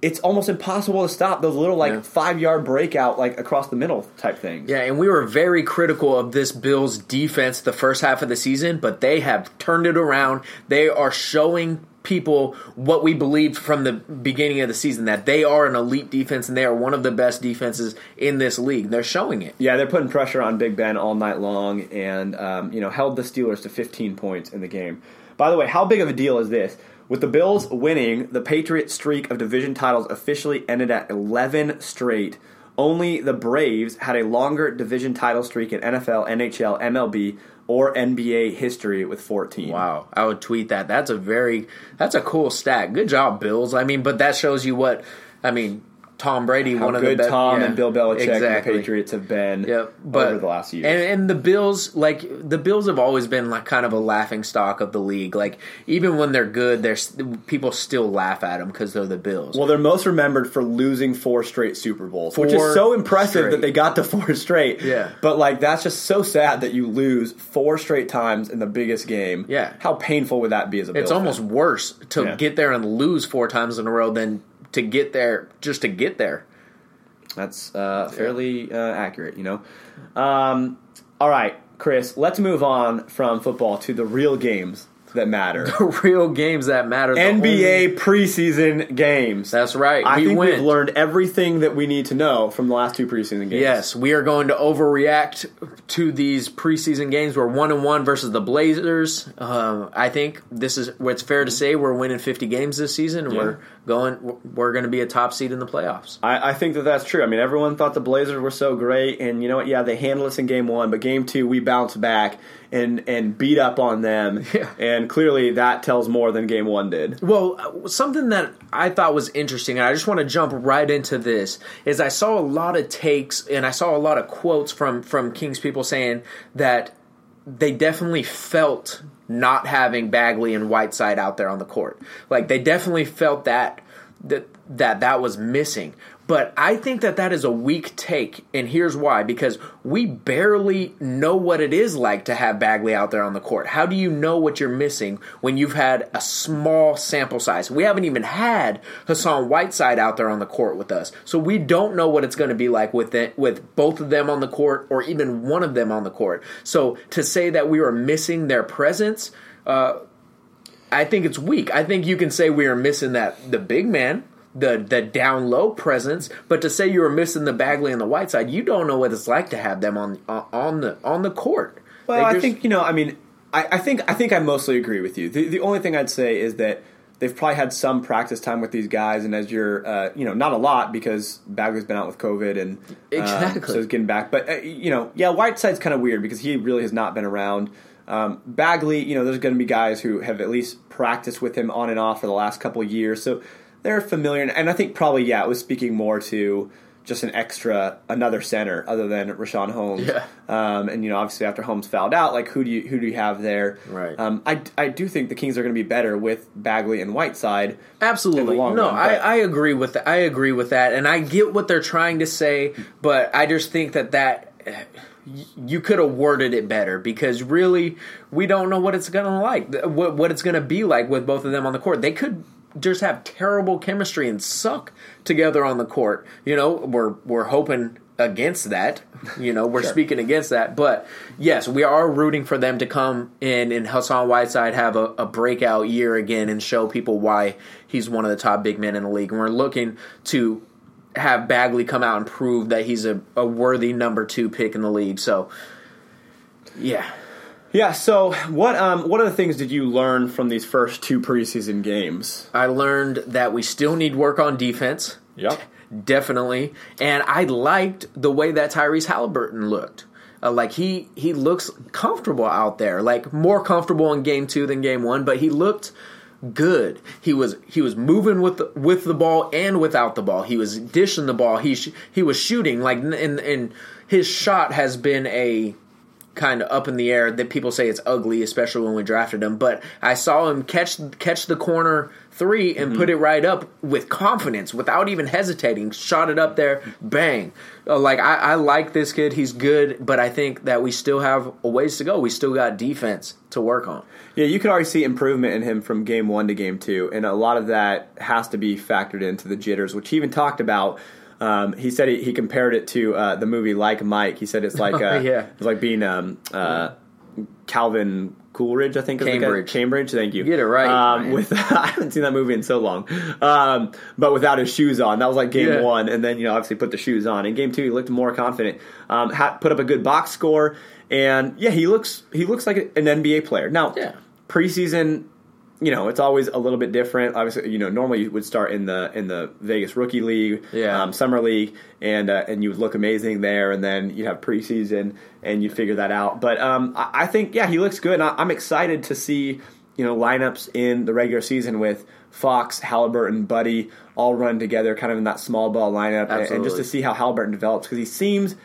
it's almost impossible to stop those little like Yeah. five yard breakout like across the middle type things. Yeah, and we were very critical of this Bills defense the first half of the season, but they have turned it around. They are showing people what we believed from the beginning of the season that they are an elite defense and they are one of the best defenses in this league. They're showing it. Yeah, they're putting pressure on Big Ben all night long, and um, you know held the Steelers to 15 points in the game. By the way, how big of a deal is this? With the Bills winning, the Patriots' streak of division titles officially ended at 11 straight. Only the Braves had a longer division title streak in NFL, NHL, MLB, or NBA history with 14. Wow, I would tweet that. That's a very that's a cool stat. Good job, Bills. I mean, but that shows you what I mean. Tom Brady, How one of the best. Tom yeah, and Bill Belichick exactly. and the Patriots have been Yep, but over the last year. and, and the Bills, like the Bills, have always been like kind of a laughing stock of the league. Like even when they're good, there's people still laugh at them because they're the Bills. Well, they're most remembered for losing four straight Super Bowls, which is so impressive straight. that they got to four [LAUGHS] straight. Yeah. But like that's just so sad that you lose four straight times in the biggest game. Yeah. How painful would that be as a it's Bills almost fan? worse to Yeah. get there and lose four times in a row than to get there just to get there. That's uh, fairly uh, accurate, you know. Um, all right, Chris, let's move on from football to the real games that matter. [LAUGHS] The real games that matter. NBA preseason games. That's right. I we think went. we've learned everything that we need to know from the last two preseason games. Yes, we are going to overreact to these preseason games. We're one and one versus the Blazers. Um, I think this is where it's fair to say we're winning 50 games this season. and We're going. We're going to be a top seed in the playoffs. I, I think that that's true. I mean, everyone thought the Blazers were so great, and you know what? Yeah, they handled us in game one, but game two we bounced back and and beat up on them. [LAUGHS] Yeah. And clearly that tells more than game one did. Well, something that I thought was interesting, and I just want to jump right into this, is I saw a lot of takes and I saw a lot of quotes from from Kings people saying that they definitely felt not having Bagley and Whiteside out there on the court. Like they definitely felt that that that that was missing. But I think that that is a weak take, and here's why: because we barely know what it is like to have Bagley out there on the court. How do you know what you're missing when you've had a small sample size? We haven't even had Hassan Whiteside out there on the court with us, so we don't know what it's going to be like with it, with both of them on the court, or even one of them on the court. So to say that we are missing their presence. Uh, I think it's weak. I think you can say we are missing that the big man, the the down low presence, but to say you were missing the Bagley and the Whiteside, you don't know what it's like to have them on on the on the court. Well, Like, I think you know. I mean, I, I think I think I mostly agree with you. The, the only thing I'd say is that they've probably had some practice time with these guys, and as you're, uh, you know, not a lot because Bagley's been out with COVID and um, so he's getting back. But uh, you know, yeah, Whiteside's kind of weird because he really has not been around. Um, Bagley, you know, there's going to be guys who have at least practiced with him on and off for the last couple of years, so they're familiar. And I think probably, yeah, it was speaking more to just an extra, another center other than Richaun Holmes. Yeah. Um, and you know, obviously after Holmes fouled out, like who do you who do you have there? Right. Um, I, I do think the Kings are going to be better with Bagley and Whiteside. Absolutely. in the long no, run, I, I agree with that. I agree with that, and I get what they're trying to say, but I just think that that you could have worded it better because really we don't know what it's going to like, what what it's going to be like with both of them on the court. They could just have terrible chemistry and suck together on the court. You know, we're we're hoping against that. You know, we're [LAUGHS] speaking against that. But yes, we are rooting for them to come in and Hassan Whiteside have a, a breakout year again and show people why he's one of the top big men in the league. And we're looking to have Bagley come out and prove that he's a, a worthy number two pick in the league. So, yeah. Yeah. So what um what other things did you learn from these first two preseason games? I learned that we still need work on defense. Yep. [LAUGHS] Definitely. And I liked the way that Tyrese Halliburton looked. Uh, like he he looks comfortable out there, like more comfortable in game two than game one. But he looked good. He was he was moving with the, with the ball and without the ball. He was dishing the ball. He sh- he was shooting like and and his shot has been a kind of up in the air that people say it's ugly, especially when we drafted him. But I saw him catch catch the corner three and mm-hmm. put it right up with confidence, without even hesitating. Shot it up there, bang! Uh, like I, I like this kid. He's good, but I think that we still have a ways to go. We still got defense to work on. Yeah, you can already see improvement in him from game one to game two, and a lot of that has to be factored into the jitters, which he even talked about um, he said he, he, compared it to uh, the movie Like Mike. He said it's [LAUGHS] like uh, yeah. it's like being um, uh, Calvin Coolidge, I think. Cambridge. Cambridge, thank you. you get it right. Um, with [LAUGHS] I haven't seen that movie in so long, um, but without his shoes on, that was like game yeah. one, and then you know obviously put the shoes on. In game two, he looked more confident. Um, had, put up a good box score, and yeah, he looks he looks like an NBA player now. Yeah. Preseason you know, it's always a little bit different. Obviously, you know, normally you would start in the in the Vegas Rookie League, yeah. um, summer league, and uh, and you would look amazing there, and then you have preseason, and you figure that out. But um, I, I, think, yeah, he looks good. I, I'm excited to see you know lineups in the regular season with Fox, Halliburton, Buddy all run together, kind of in that small ball lineup, and, and, just to see how Halliburton develops because he seems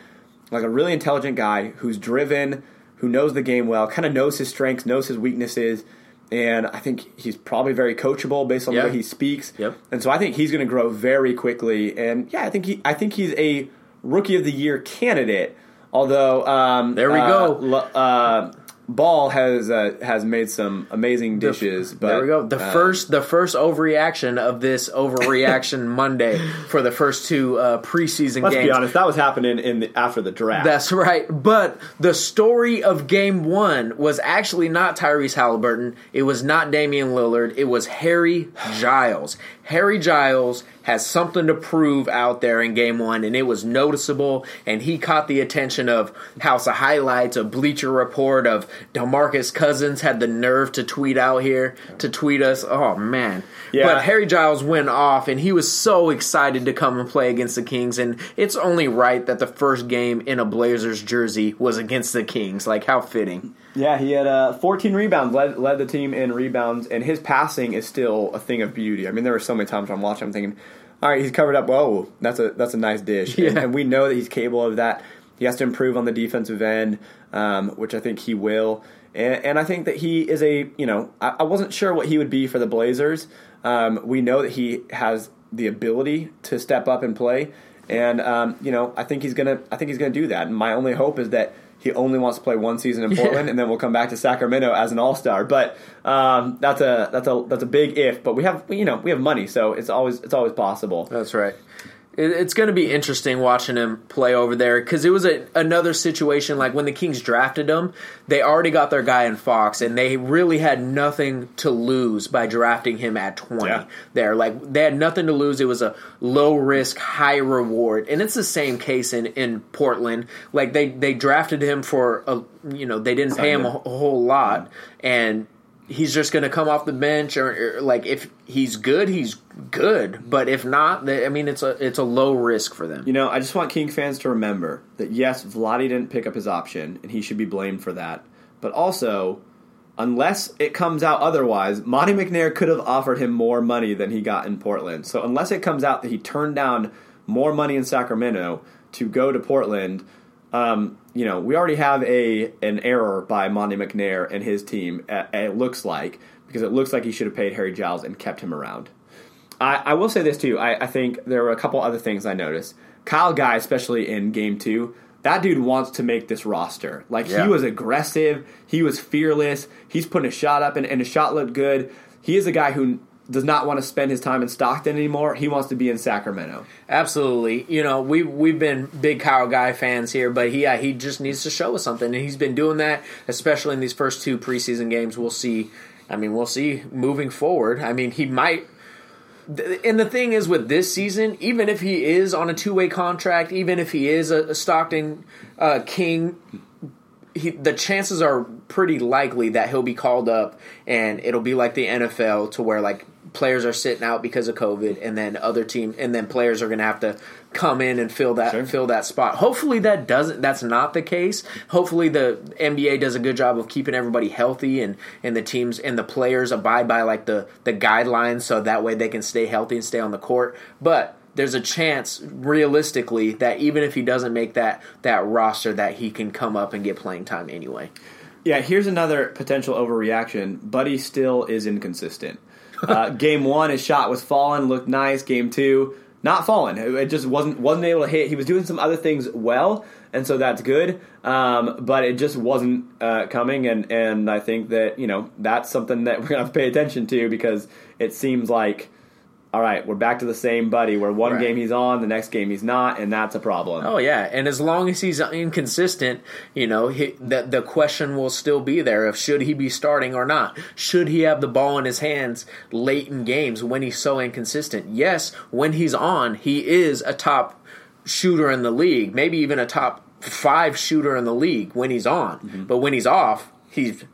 like a really intelligent guy who's driven, who knows the game well, kind of knows his strengths, knows his weaknesses and I think he's probably very coachable based on yeah. the way he speaks. Yep. And so I think he's going to grow very quickly. And yeah, I think he I think he's a rookie of the year candidate. Although um, there we uh, go. Uh, Ball has uh, has made some amazing dishes. The, but, there we go. The uh, first the first overreaction of this overreaction [LAUGHS] Monday for the first two uh, preseason let's games. be honest, that was happening in the, after the draft. That's right. But the story of Game One was actually not Tyrese Halliburton. It was not Damian Lillard. It was Harry Giles. Harry Giles has something to prove out there in game one, and it was noticeable. And he caught the attention of House of Highlights, a Bleacher Report of DeMarcus Cousins had the nerve to tweet out here to tweet us. Oh man! Yeah. But Harry Giles went off, and he was so excited to come and play against the Kings. And it's only right that the first game in a Blazers jersey was against the Kings. Like how fitting. Yeah, he had uh, 14 rebounds, led, led the team in rebounds, and his passing is still a thing of beauty. I mean, there were so many times I'm watching, I'm thinking, all right, he's covered up. Whoa, that's a that's a nice dish, yeah. and, and, we know that he's capable of that. He has to improve on the defensive end, um, which I think he will. And, and, I think that he is a you know I, I wasn't sure what he would be for the Blazers. Um, we know that he has the ability to step up and play, and um, you know I think he's gonna I think he's gonna do that. And my only hope is that he only wants to play one season in Portland, yeah. and then we'll come back to Sacramento as an All Star. But um, that's a that's a that's a big if. But we have you know we have money, so it's always it's always possible. That's right it's going to be interesting watching him play over there because it was a, another situation like when the Kings drafted him, they already got their guy in Fox, and they really had nothing to lose by drafting him at twenty. Yeah. There, like they had nothing to lose. It was a low risk, high reward, and it's the same case in in Portland. Like they they drafted him for a you know they didn't pay him a, a whole lot, and he's just going to come off the bench or, or, like if he's good he's good. But if not i mean it's a it's a low risk for them. You know i just want king fans to remember that yes Vlade didn't pick up his option and he should be blamed for that. But also unless it comes out otherwise Monte McNair could have offered him more money than he got in portland. So unless it comes out that he turned down more money in sacramento to go to portland um, you know, we already have a an error by Monte McNair and his team. It looks like because it looks like he should have paid Harry Giles and kept him around. I, I will say this too. I, I, think there were a couple other things I noticed. Kyle Guy, especially in game two, that dude wants to make this roster. Like yeah. he was aggressive, he was fearless. He's putting a shot up, and, and his shot looked good. He is a guy who does not want to spend his time in Stockton anymore. He wants to be in Sacramento. Absolutely. You know, we we've been big Kyle Guy fans here, but he he just needs to show us something, and he's been doing that, especially in these first two preseason games. We'll see. I mean, we'll see moving forward. I mean, he might. And the thing is, with this season, even if he is on a two way contract, even if he is a, Stockton uh, King, he, the chances are pretty likely that he'll be called up and it'll be like the NFL to where like players are sitting out because of COVID, and then other team, and then players are going to have to come in and fill that Sure. fill that spot. Hopefully that doesn't. That's not the case. Hopefully the NBA does a good job of keeping everybody healthy, and and the teams and the players abide by like the the guidelines, so that way they can stay healthy and stay on the court. But there's a chance, realistically, that even if he doesn't make that that roster, that he can come up and get playing time anyway. Yeah, here's another potential overreaction. Buddy still is inconsistent. Uh, game one, his shot was falling, looked nice. Game two, not falling. It just wasn't wasn't able to hit. He was doing some other things well, and so that's good. Um, but it just wasn't uh, coming, and and I think that you know that's something that we're gonna have to pay attention to because it seems like. All right, we're back to the same buddy. Where one Right. game he's on, the next game he's not, and that's a problem. Oh yeah, and as long as he's inconsistent, you know, he, the the question will still be there of should he be starting or not. Should he have the ball in his hands late in games when he's so inconsistent? Yes, when he's on, he is a top shooter in the league, maybe even a top five shooter in the league when he's on. But when he's off, he's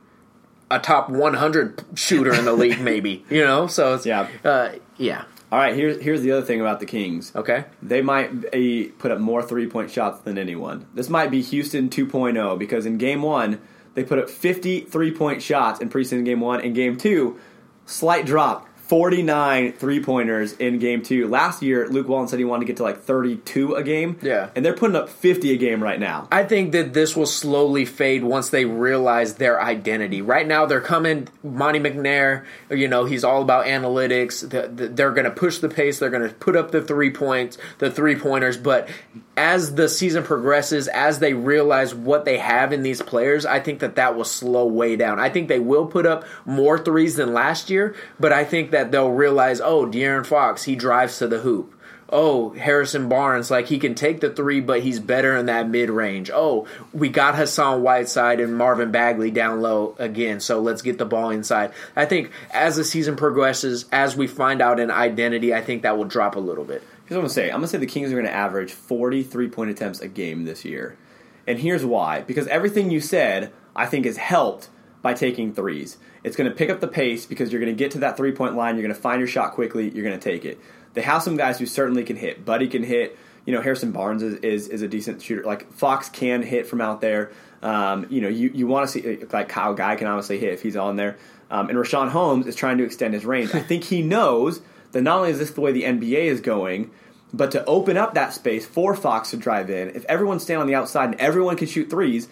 a top 100 shooter in the league, [LAUGHS] maybe. You know, so it's, Yeah. uh, yeah. All right, here's here's the other thing about the Kings. Okay. They might be, put up more three point shots than anyone. This might be Houston 2.0 because in game one, they put up 53 point shots in preseason game one. In game two, slight drop 49 three pointers in game two. Last year, Luke Walton said he wanted to get to like 32 a game. Yeah. And they're putting up 50 a game right now. I think that this will slowly fade once they realize their identity. Right now, they're coming. Monte McNair, you know, he's all about analytics. The- the- They're going to push the pace. They're going to put up the three points, the three pointers. But as the season progresses, as they realize what they have in these players, I think that that will slow way down. I think they will put up more threes than last year, but I think that they'll realize, oh, De'Aaron Fox, he drives to the hoop oh, Harrison Barnes, like he can take the three, but he's better in that mid range. Oh, we got Hassan Whiteside and Marvin Bagley down low again, so let's get the ball inside. I think as the season progresses, as we find out an identity, I think that will drop a little bit. Here's what I'm gonna say. I'm gonna say the Kings are gonna average 43 point attempts a game this year, and here's why. Because everything you said, I think, is helped by taking threes. It's gonna pick up the pace because you're gonna get to that three point line. You're gonna find your shot quickly. You're gonna take it. They have some guys who certainly can hit. Buddy can hit. You know, Harrison Barnes is, is, is a decent shooter. Like Fox can hit from out there. Um, you know, you, you want to see like Kyle Guy can obviously hit if he's on there. Um, and Richaun Holmes is trying to extend his range. I think he knows that not only is this the way the NBA is going, but to open up that space for Fox to drive in, if everyone's staying on the outside and everyone can shoot threes,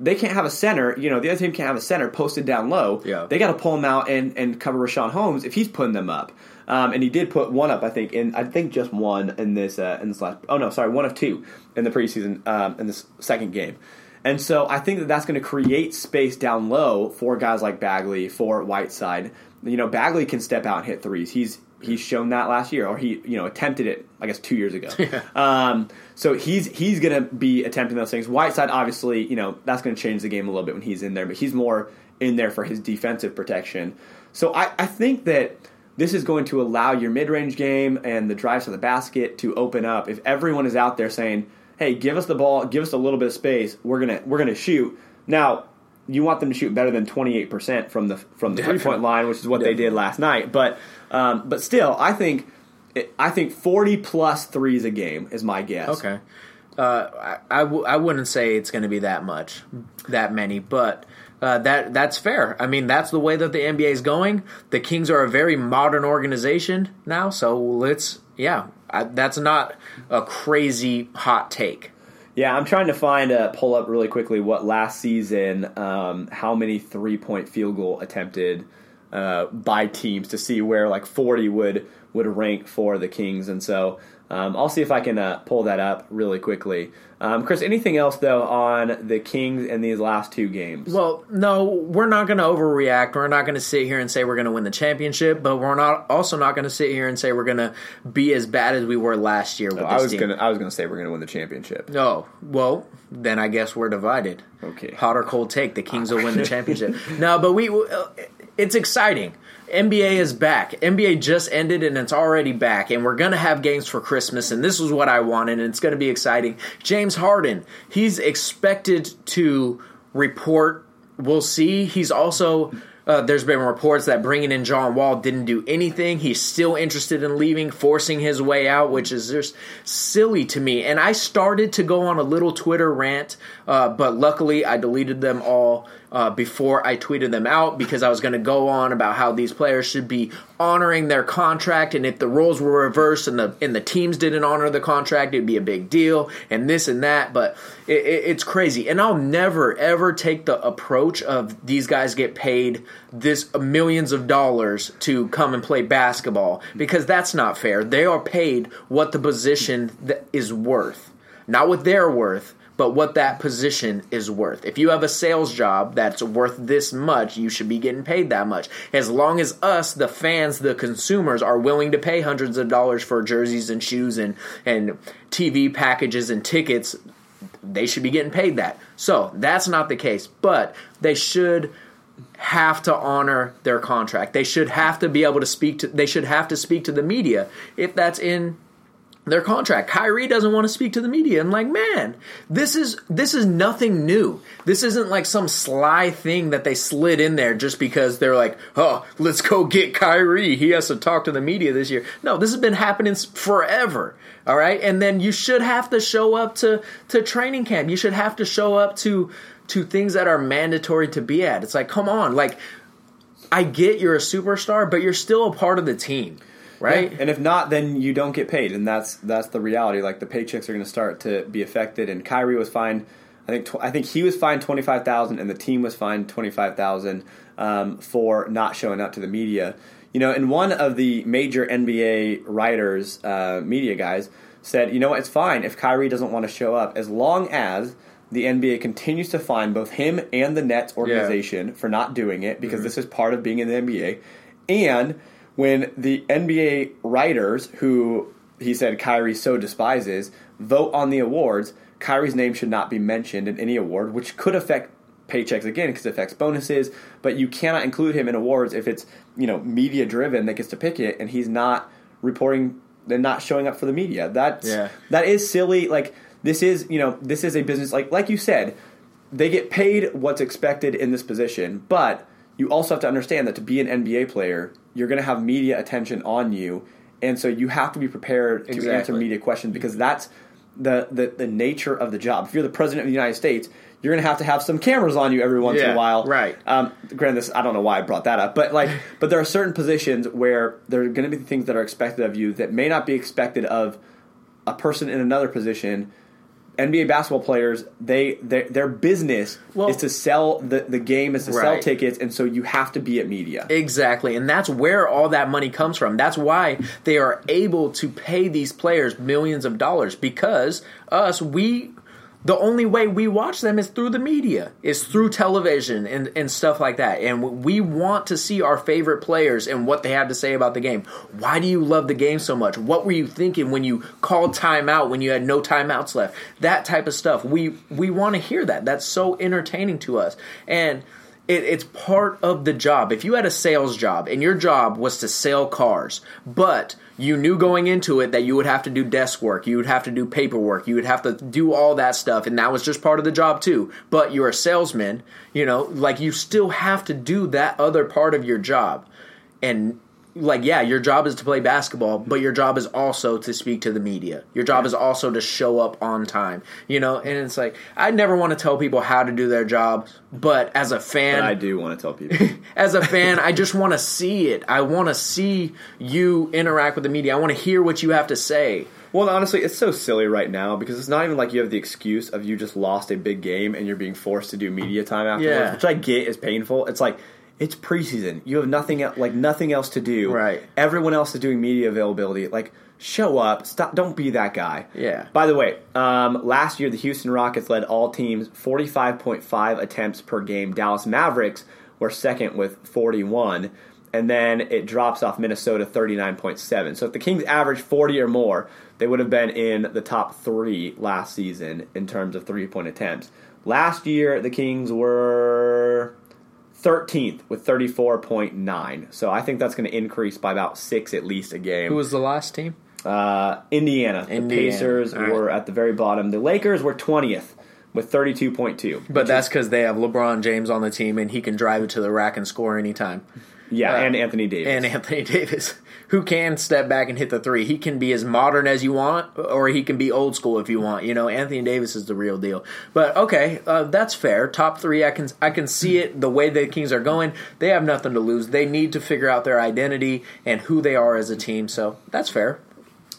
they can't have a center. You know, the other team can't have a center posted down low. Yeah. They got to pull him out and, and cover Richaun Holmes if he's putting them up. Um, and he did put one up, I think, in I think just one in this uh, in this last. Oh no, sorry, one of two in the preseason um, in this second game. And so I think that that's going to create space down low for guys like Bagley, for Whiteside. You know, Bagley can step out and hit threes. He's he's shown that last year, or he you know attempted it, I guess two years ago. [LAUGHS] Um, so he's he's going to be attempting those things. Whiteside, obviously, you know that's going to change the game a little bit when he's in there, but he's more in there for his defensive protection. So I, I think that this is going to allow your mid-range game and the drives to the basket to open up. If everyone is out there saying, "Hey, give us the ball, give us a little bit of space. We're gonna we're gonna shoot." Now, you want them to shoot better than twenty eight percent from the from the three point line, which is what they did last night. But um, but still, I think I think forty plus threes a game is my guess. Okay. Uh, I, I, w- I wouldn't say it's going to be that much, that many, but uh, that that's fair. I mean, that's the way that the NBA is going. The Kings are a very modern organization now, so let's yeah, I, that's not a crazy hot take. Yeah, I'm trying to find a pull up really quickly what last season, um, how many three point field goal attempted uh, by teams to see where like 40 would would rank for the Kings, and so um, I'll see if I can uh, pull that up really quickly. Um, Chris, anything else though on the Kings in these last two games? Well, no, we're not going to overreact. We're not going to sit here and say we're going to win the championship, but we're not also not going to sit here and say we're going to be as bad as we were last year. With I was gonna I was gonna say we're gonna win the championship. No, well, then I guess we're divided. Okay. hot or cold take. The Kings will win the championship. [LAUGHS] no, but we, uh, it's exciting. NBA is back. NBA just ended and it's already back, and we're gonna have games for Christmas. And this is what I wanted, and it's gonna be exciting. James Harden, he's expected to report. We'll see. He's also. Uh, there's been reports that bringing in John Wall didn't do anything. He's still interested in leaving, forcing his way out, which is just silly to me. And I started to go on a little Twitter rant, uh, but luckily I deleted them all uh, before I tweeted them out because I was going to go on about how these players should be honoring their contract, and if the roles were reversed and the and the teams didn't honor the contract, it'd be a big deal, and this and that. But it, it, it's crazy, and I'll never ever take the approach of these guys get paid this millions of dollars to come and play basketball because that's not fair. They are paid what the position is worth, not what they're worth but what that position is worth. If you have a sales job that's worth this much, you should be getting paid that much. As long as us, the fans, the consumers, are willing to pay hundreds of dollars for jerseys and shoes and, and TV packages and tickets, they should be getting paid that. So that's not the case, but they should have to honor their contract. They should have to be able to speak to they should have to speak to the media if that's in their contract. Kyrie doesn't want to speak to the media. I'm like, man, this is this is nothing new. This isn't like some sly thing that they slid in there just because they're like, oh, let's go get Kyrie. He has to talk to the media this year. No, this has been happening forever. All right, and then you should have to show up to to training camp. You should have to show up to to things that are mandatory to be at. It's like, come on, like I get you're a superstar, but you're still a part of the team right? Yeah. And if not, then you don't get paid, and that's that's the reality. Like the paychecks are going to start to be affected. And Kyrie was fined. I think tw- I think he was fined twenty five thousand, and the team was fined twenty five thousand um, for not showing up to the media. You know, and one of the major NBA writers, uh, media guys, said, you know, what, it's fine if Kyrie doesn't want to show up as long as the NBA continues to fine both him and the Nets organization yeah. for not doing it because mm-hmm. this is part of being in the NBA, and when the NBA writers, who he said Kyrie so despises, vote on the awards, Kyrie's name should not be mentioned in any award, which could affect paychecks again because it affects bonuses. But you cannot include him in awards if it's you know media driven that gets to pick it, and he's not reporting and not showing up for the media. That's yeah. that is silly. Like this is you know this is a business like like you said, they get paid what's expected in this position, but you also have to understand that to be an NBA player, you're going to have media attention on you, and so you have to be prepared to exactly. answer media questions because that's the, the the nature of the job. If you're the president of the United States, you're going to have to have some cameras on you every once yeah, in a while. Right. Um, granted, this I don't know why I brought that up, but like, [LAUGHS] but there are certain positions where there are going to be things that are expected of you that may not be expected of a person in another position NBA basketball players, they their, their business well, is to sell the, the game, is to right. sell tickets, and so you have to be at media. Exactly, and that's where all that money comes from. That's why they are able to pay these players millions of dollars because us we the only way we watch them is through the media, is through television and, and stuff like that. And we want to see our favorite players and what they have to say about the game. Why do you love the game so much? What were you thinking when you called timeout when you had no timeouts left? That type of stuff. We we want to hear that. That's so entertaining to us. And it, it's part of the job. If you had a sales job and your job was to sell cars, but you knew going into it that you would have to do desk work, you would have to do paperwork, you would have to do all that stuff, and that was just part of the job too. But you're a salesman, you know, like you still have to do that other part of your job. And like yeah your job is to play basketball but your job is also to speak to the media. Your job is also to show up on time you know? And it's like i never want to tell people how to do their job but as a fan but i do want to tell people. [LAUGHS] as a fan i just want to see it. I want to see you interact with the media. I want to hear what you have to say. Well, honestly, it's so silly right now because it's not even like you have the excuse of you just lost a big game and you're being forced to do media time afterwards, yeah. which I get is painful. It's like it's preseason. You have nothing like nothing else to do. Right. Everyone else is doing media availability. Like show up. Stop. Don't be that guy. Yeah. By the way, um, last year the Houston Rockets led all teams 45.5 attempts per game. Dallas Mavericks were second with 41. And then it drops off Minnesota 39.7. So if the Kings averaged 40 or more, they would have been in the top three last season in terms of three point attempts. Last year, the Kings were 13th with 34.9. So I think that's going to increase by about six at least a game. Who was the last team? Uh, Indiana. Indiana. The Pacers right. were at the very bottom. The Lakers were 20th with 32.2. But that's because they have LeBron James on the team and he can drive it to the rack and score anytime. Yeah, Uh, and Anthony Davis. And Anthony [LAUGHS] Davis, who can step back and hit the three. He can be as modern as you want, or he can be old school if you want. You know, Anthony Davis is the real deal. But okay, uh, that's fair. Top three, I can I can see it. The way the Kings are going, they have nothing to lose. They need to figure out their identity and who they are as a team. So that's fair.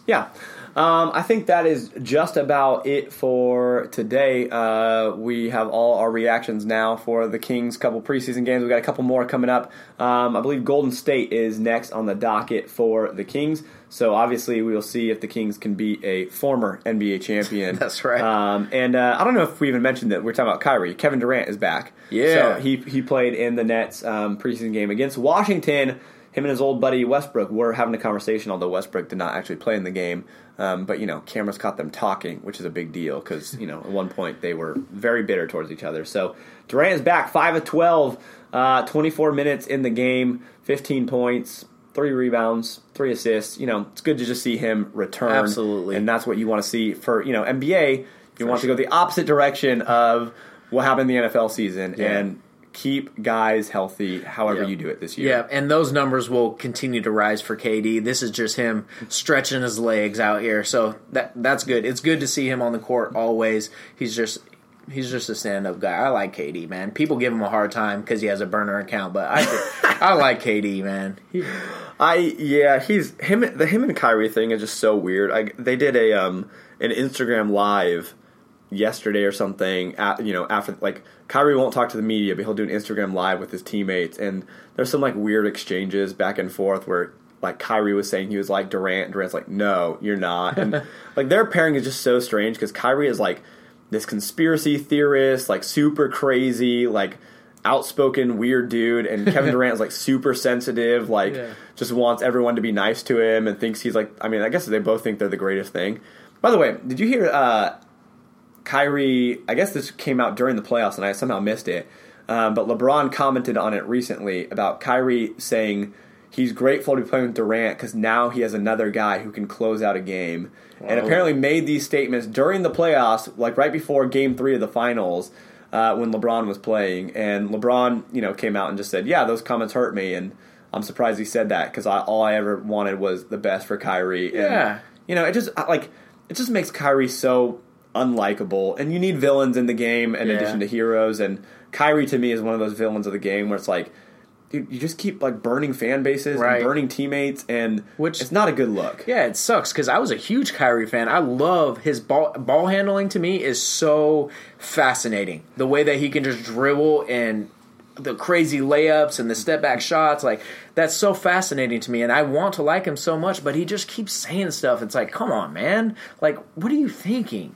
Yeah. Um, I think that is just about it for today. Uh, we have all our reactions now for the Kings' couple preseason games. We've got a couple more coming up. Um, I believe Golden State is next on the docket for the Kings. So obviously, we will see if the Kings can beat a former NBA champion. [LAUGHS] That's right. Um, and uh, I don't know if we even mentioned that we're talking about Kyrie. Kevin Durant is back. Yeah. So he he played in the Nets um, preseason game against Washington. Him and his old buddy Westbrook were having a conversation, although Westbrook did not actually play in the game. Um, but you know, cameras caught them talking, which is a big deal because you know at one point they were very bitter towards each other. So Durant is back, five of 12, uh, 24 minutes in the game, fifteen points, three rebounds, three assists. You know, it's good to just see him return. Absolutely. and that's what you want to see for you know NBA. You want to go the opposite direction of what happened in the NFL season Yeah. and keep guys healthy however Yeah. you do it this year. Yeah, and those numbers will continue to rise for KD. This is just him stretching his legs out here, so that that's good. It's good to see him on the court always. He's just he's just a stand up guy. I like KD, man. People give him a hard time because he has a burner account, but I [LAUGHS] I like KD, man. He- I yeah, he's him. The him and Kyrie thing is just so weird. I, they did a um an Instagram live yesterday or something. At, you know, after like Kyrie won't talk to the media, but he'll do an Instagram live with his teammates, and there's some like weird exchanges back and forth where. Like Kyrie was saying, he was like Durant. Durant's like, "No, you're not." And [LAUGHS] like their pairing is just so strange because Kyrie is like this conspiracy theorist, like super crazy, like outspoken weird dude, and Kevin [LAUGHS] Durant is like super sensitive, like Yeah. just wants everyone to be nice to him and thinks he's like. I mean, I guess they both think they're the greatest thing. By the way, did you hear uh, Kyrie? I guess this came out during the playoffs, and I somehow missed it. Um, but LeBron commented on it recently about Kyrie saying he's grateful to be playing with Durant because now he has another guy who can close out a game. And apparently made these statements during the playoffs, like right before Game Three of the finals, uh, when LeBron was playing. And LeBron, you know, came out and just said, "Yeah, those comments hurt me," and I'm surprised he said that because all I ever wanted was the best for Kyrie. And, Yeah. you know, it just like it just makes Kyrie so unlikable, and you need villains in the game in Yeah. addition to heroes. And Kyrie to me is one of those villains of the game where it's like. Dude, you just keep like burning fan bases Right. and burning teammates, and Which- it's not a good look. Yeah, it sucks because I was a huge Kyrie fan. I love his ball ball handling. To me, is so fascinating. The way that he can just dribble and the crazy layups and the step back shots, like that's so fascinating to me. And I want to like him so much, but he just keeps saying stuff. It's like, come on, man! Like, what are you thinking?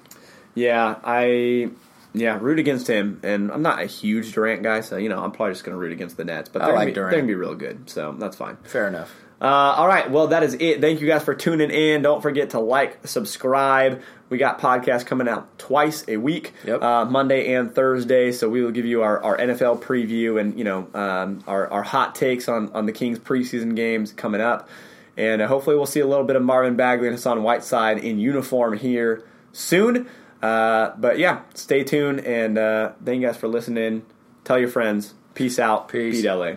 Yeah, I yeah root against him, and I'm not a huge Durant guy, so you know I'm probably just going to root against the Nets. But I they're like gonna be, Durant. They're going to be real good, so that's fine. Fair enough. Uh, all right, well that is it. Thank you guys for tuning in. Don't forget to like, subscribe. We got podcasts coming out twice a week, Yep. uh, Monday and Thursday. So we will give you our, our NFL preview and you know um, our our hot takes on on the Kings preseason games coming up, and uh, hopefully we'll see a little bit of Marvin Bagley and Hassan Whiteside in uniform here soon. Uh, but yeah, stay tuned and uh, thank you guys for listening. Tell your friends. Peace out. Peace. Beat LA.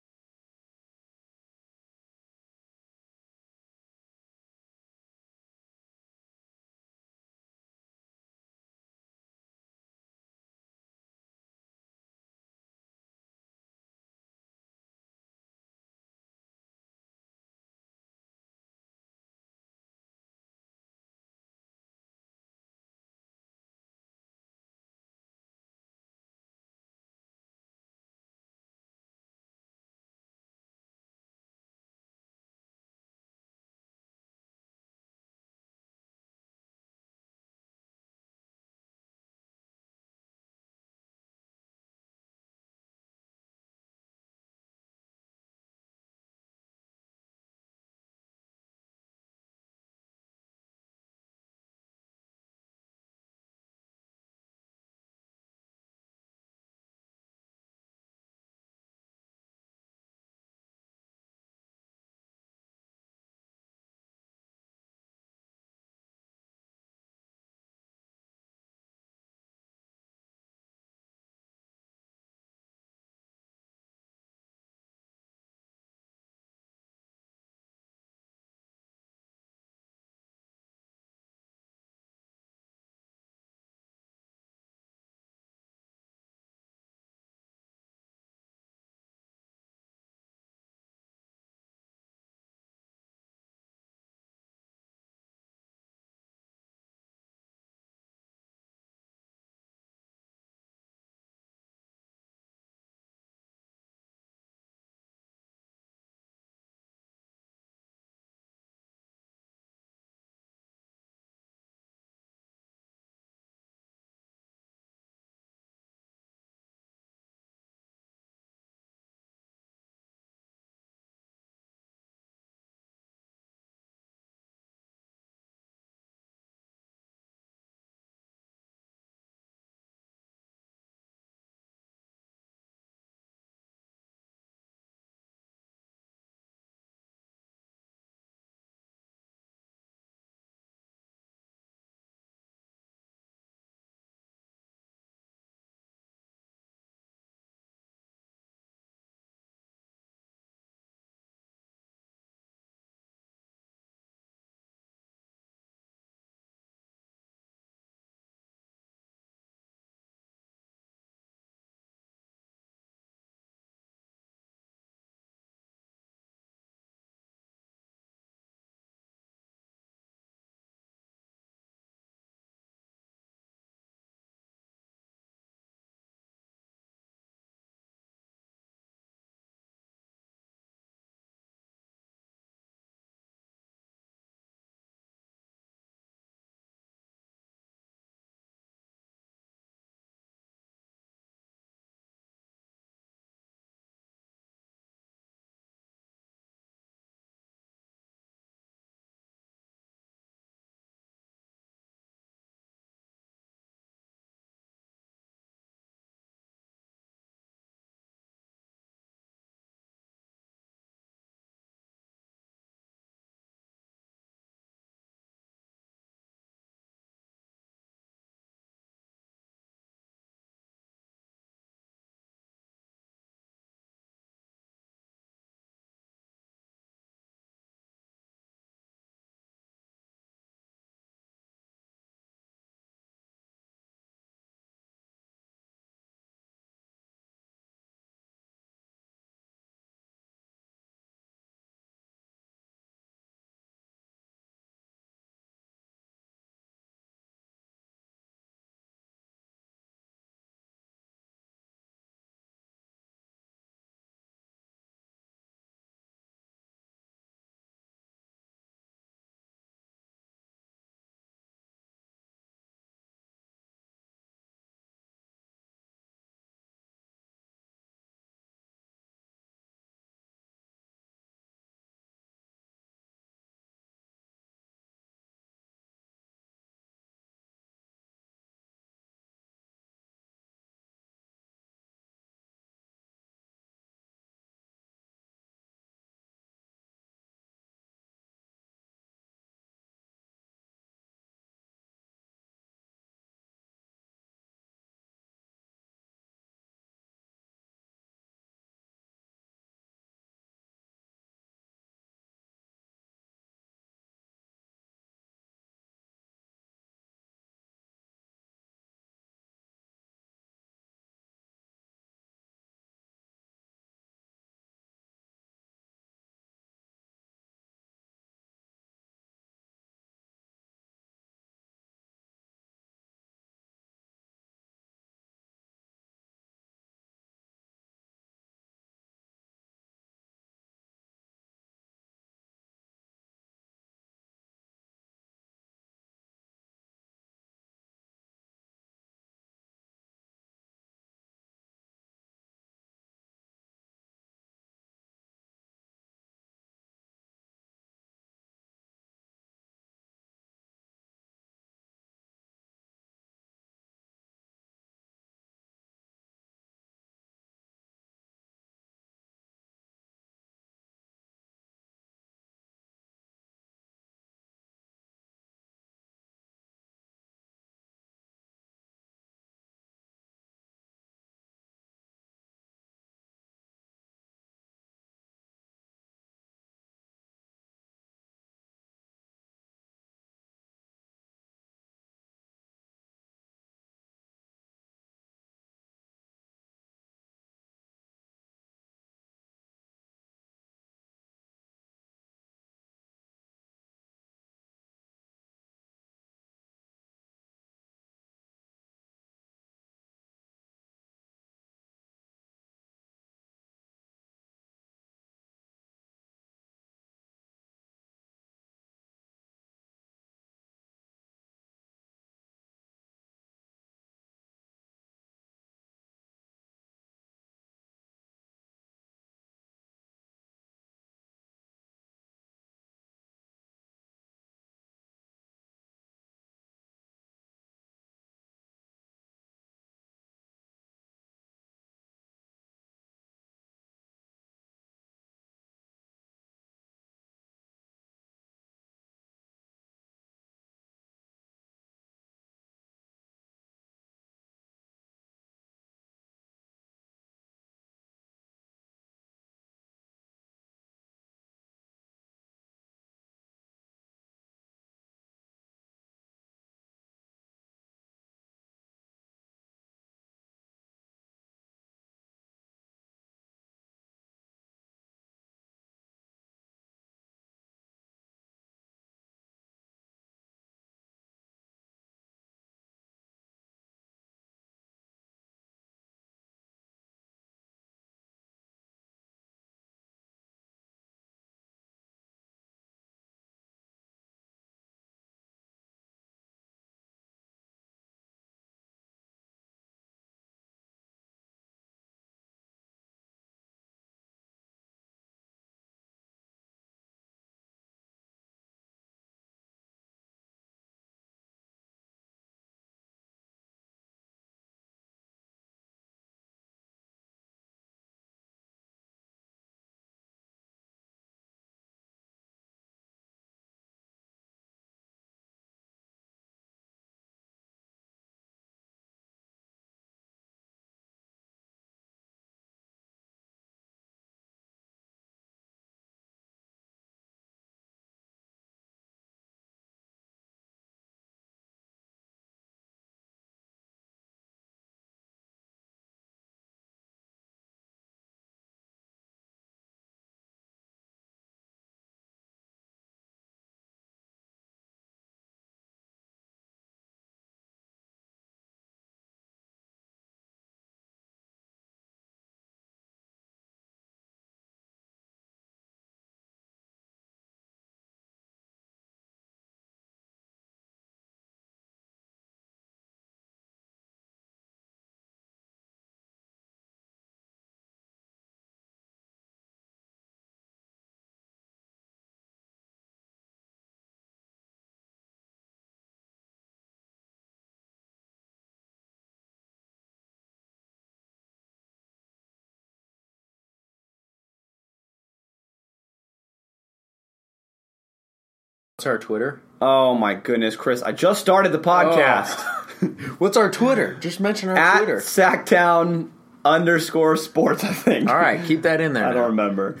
What's our Twitter? Oh my goodness, Chris! I just started the podcast oh. [LAUGHS] What's our Twitter? Just mention our at Twitter. Sactown underscore Sports. I think. All right, keep that in there. I now. don't remember.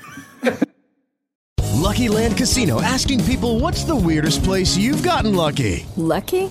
Lucky Land Casino asking people what's the weirdest place you've gotten lucky? Lucky?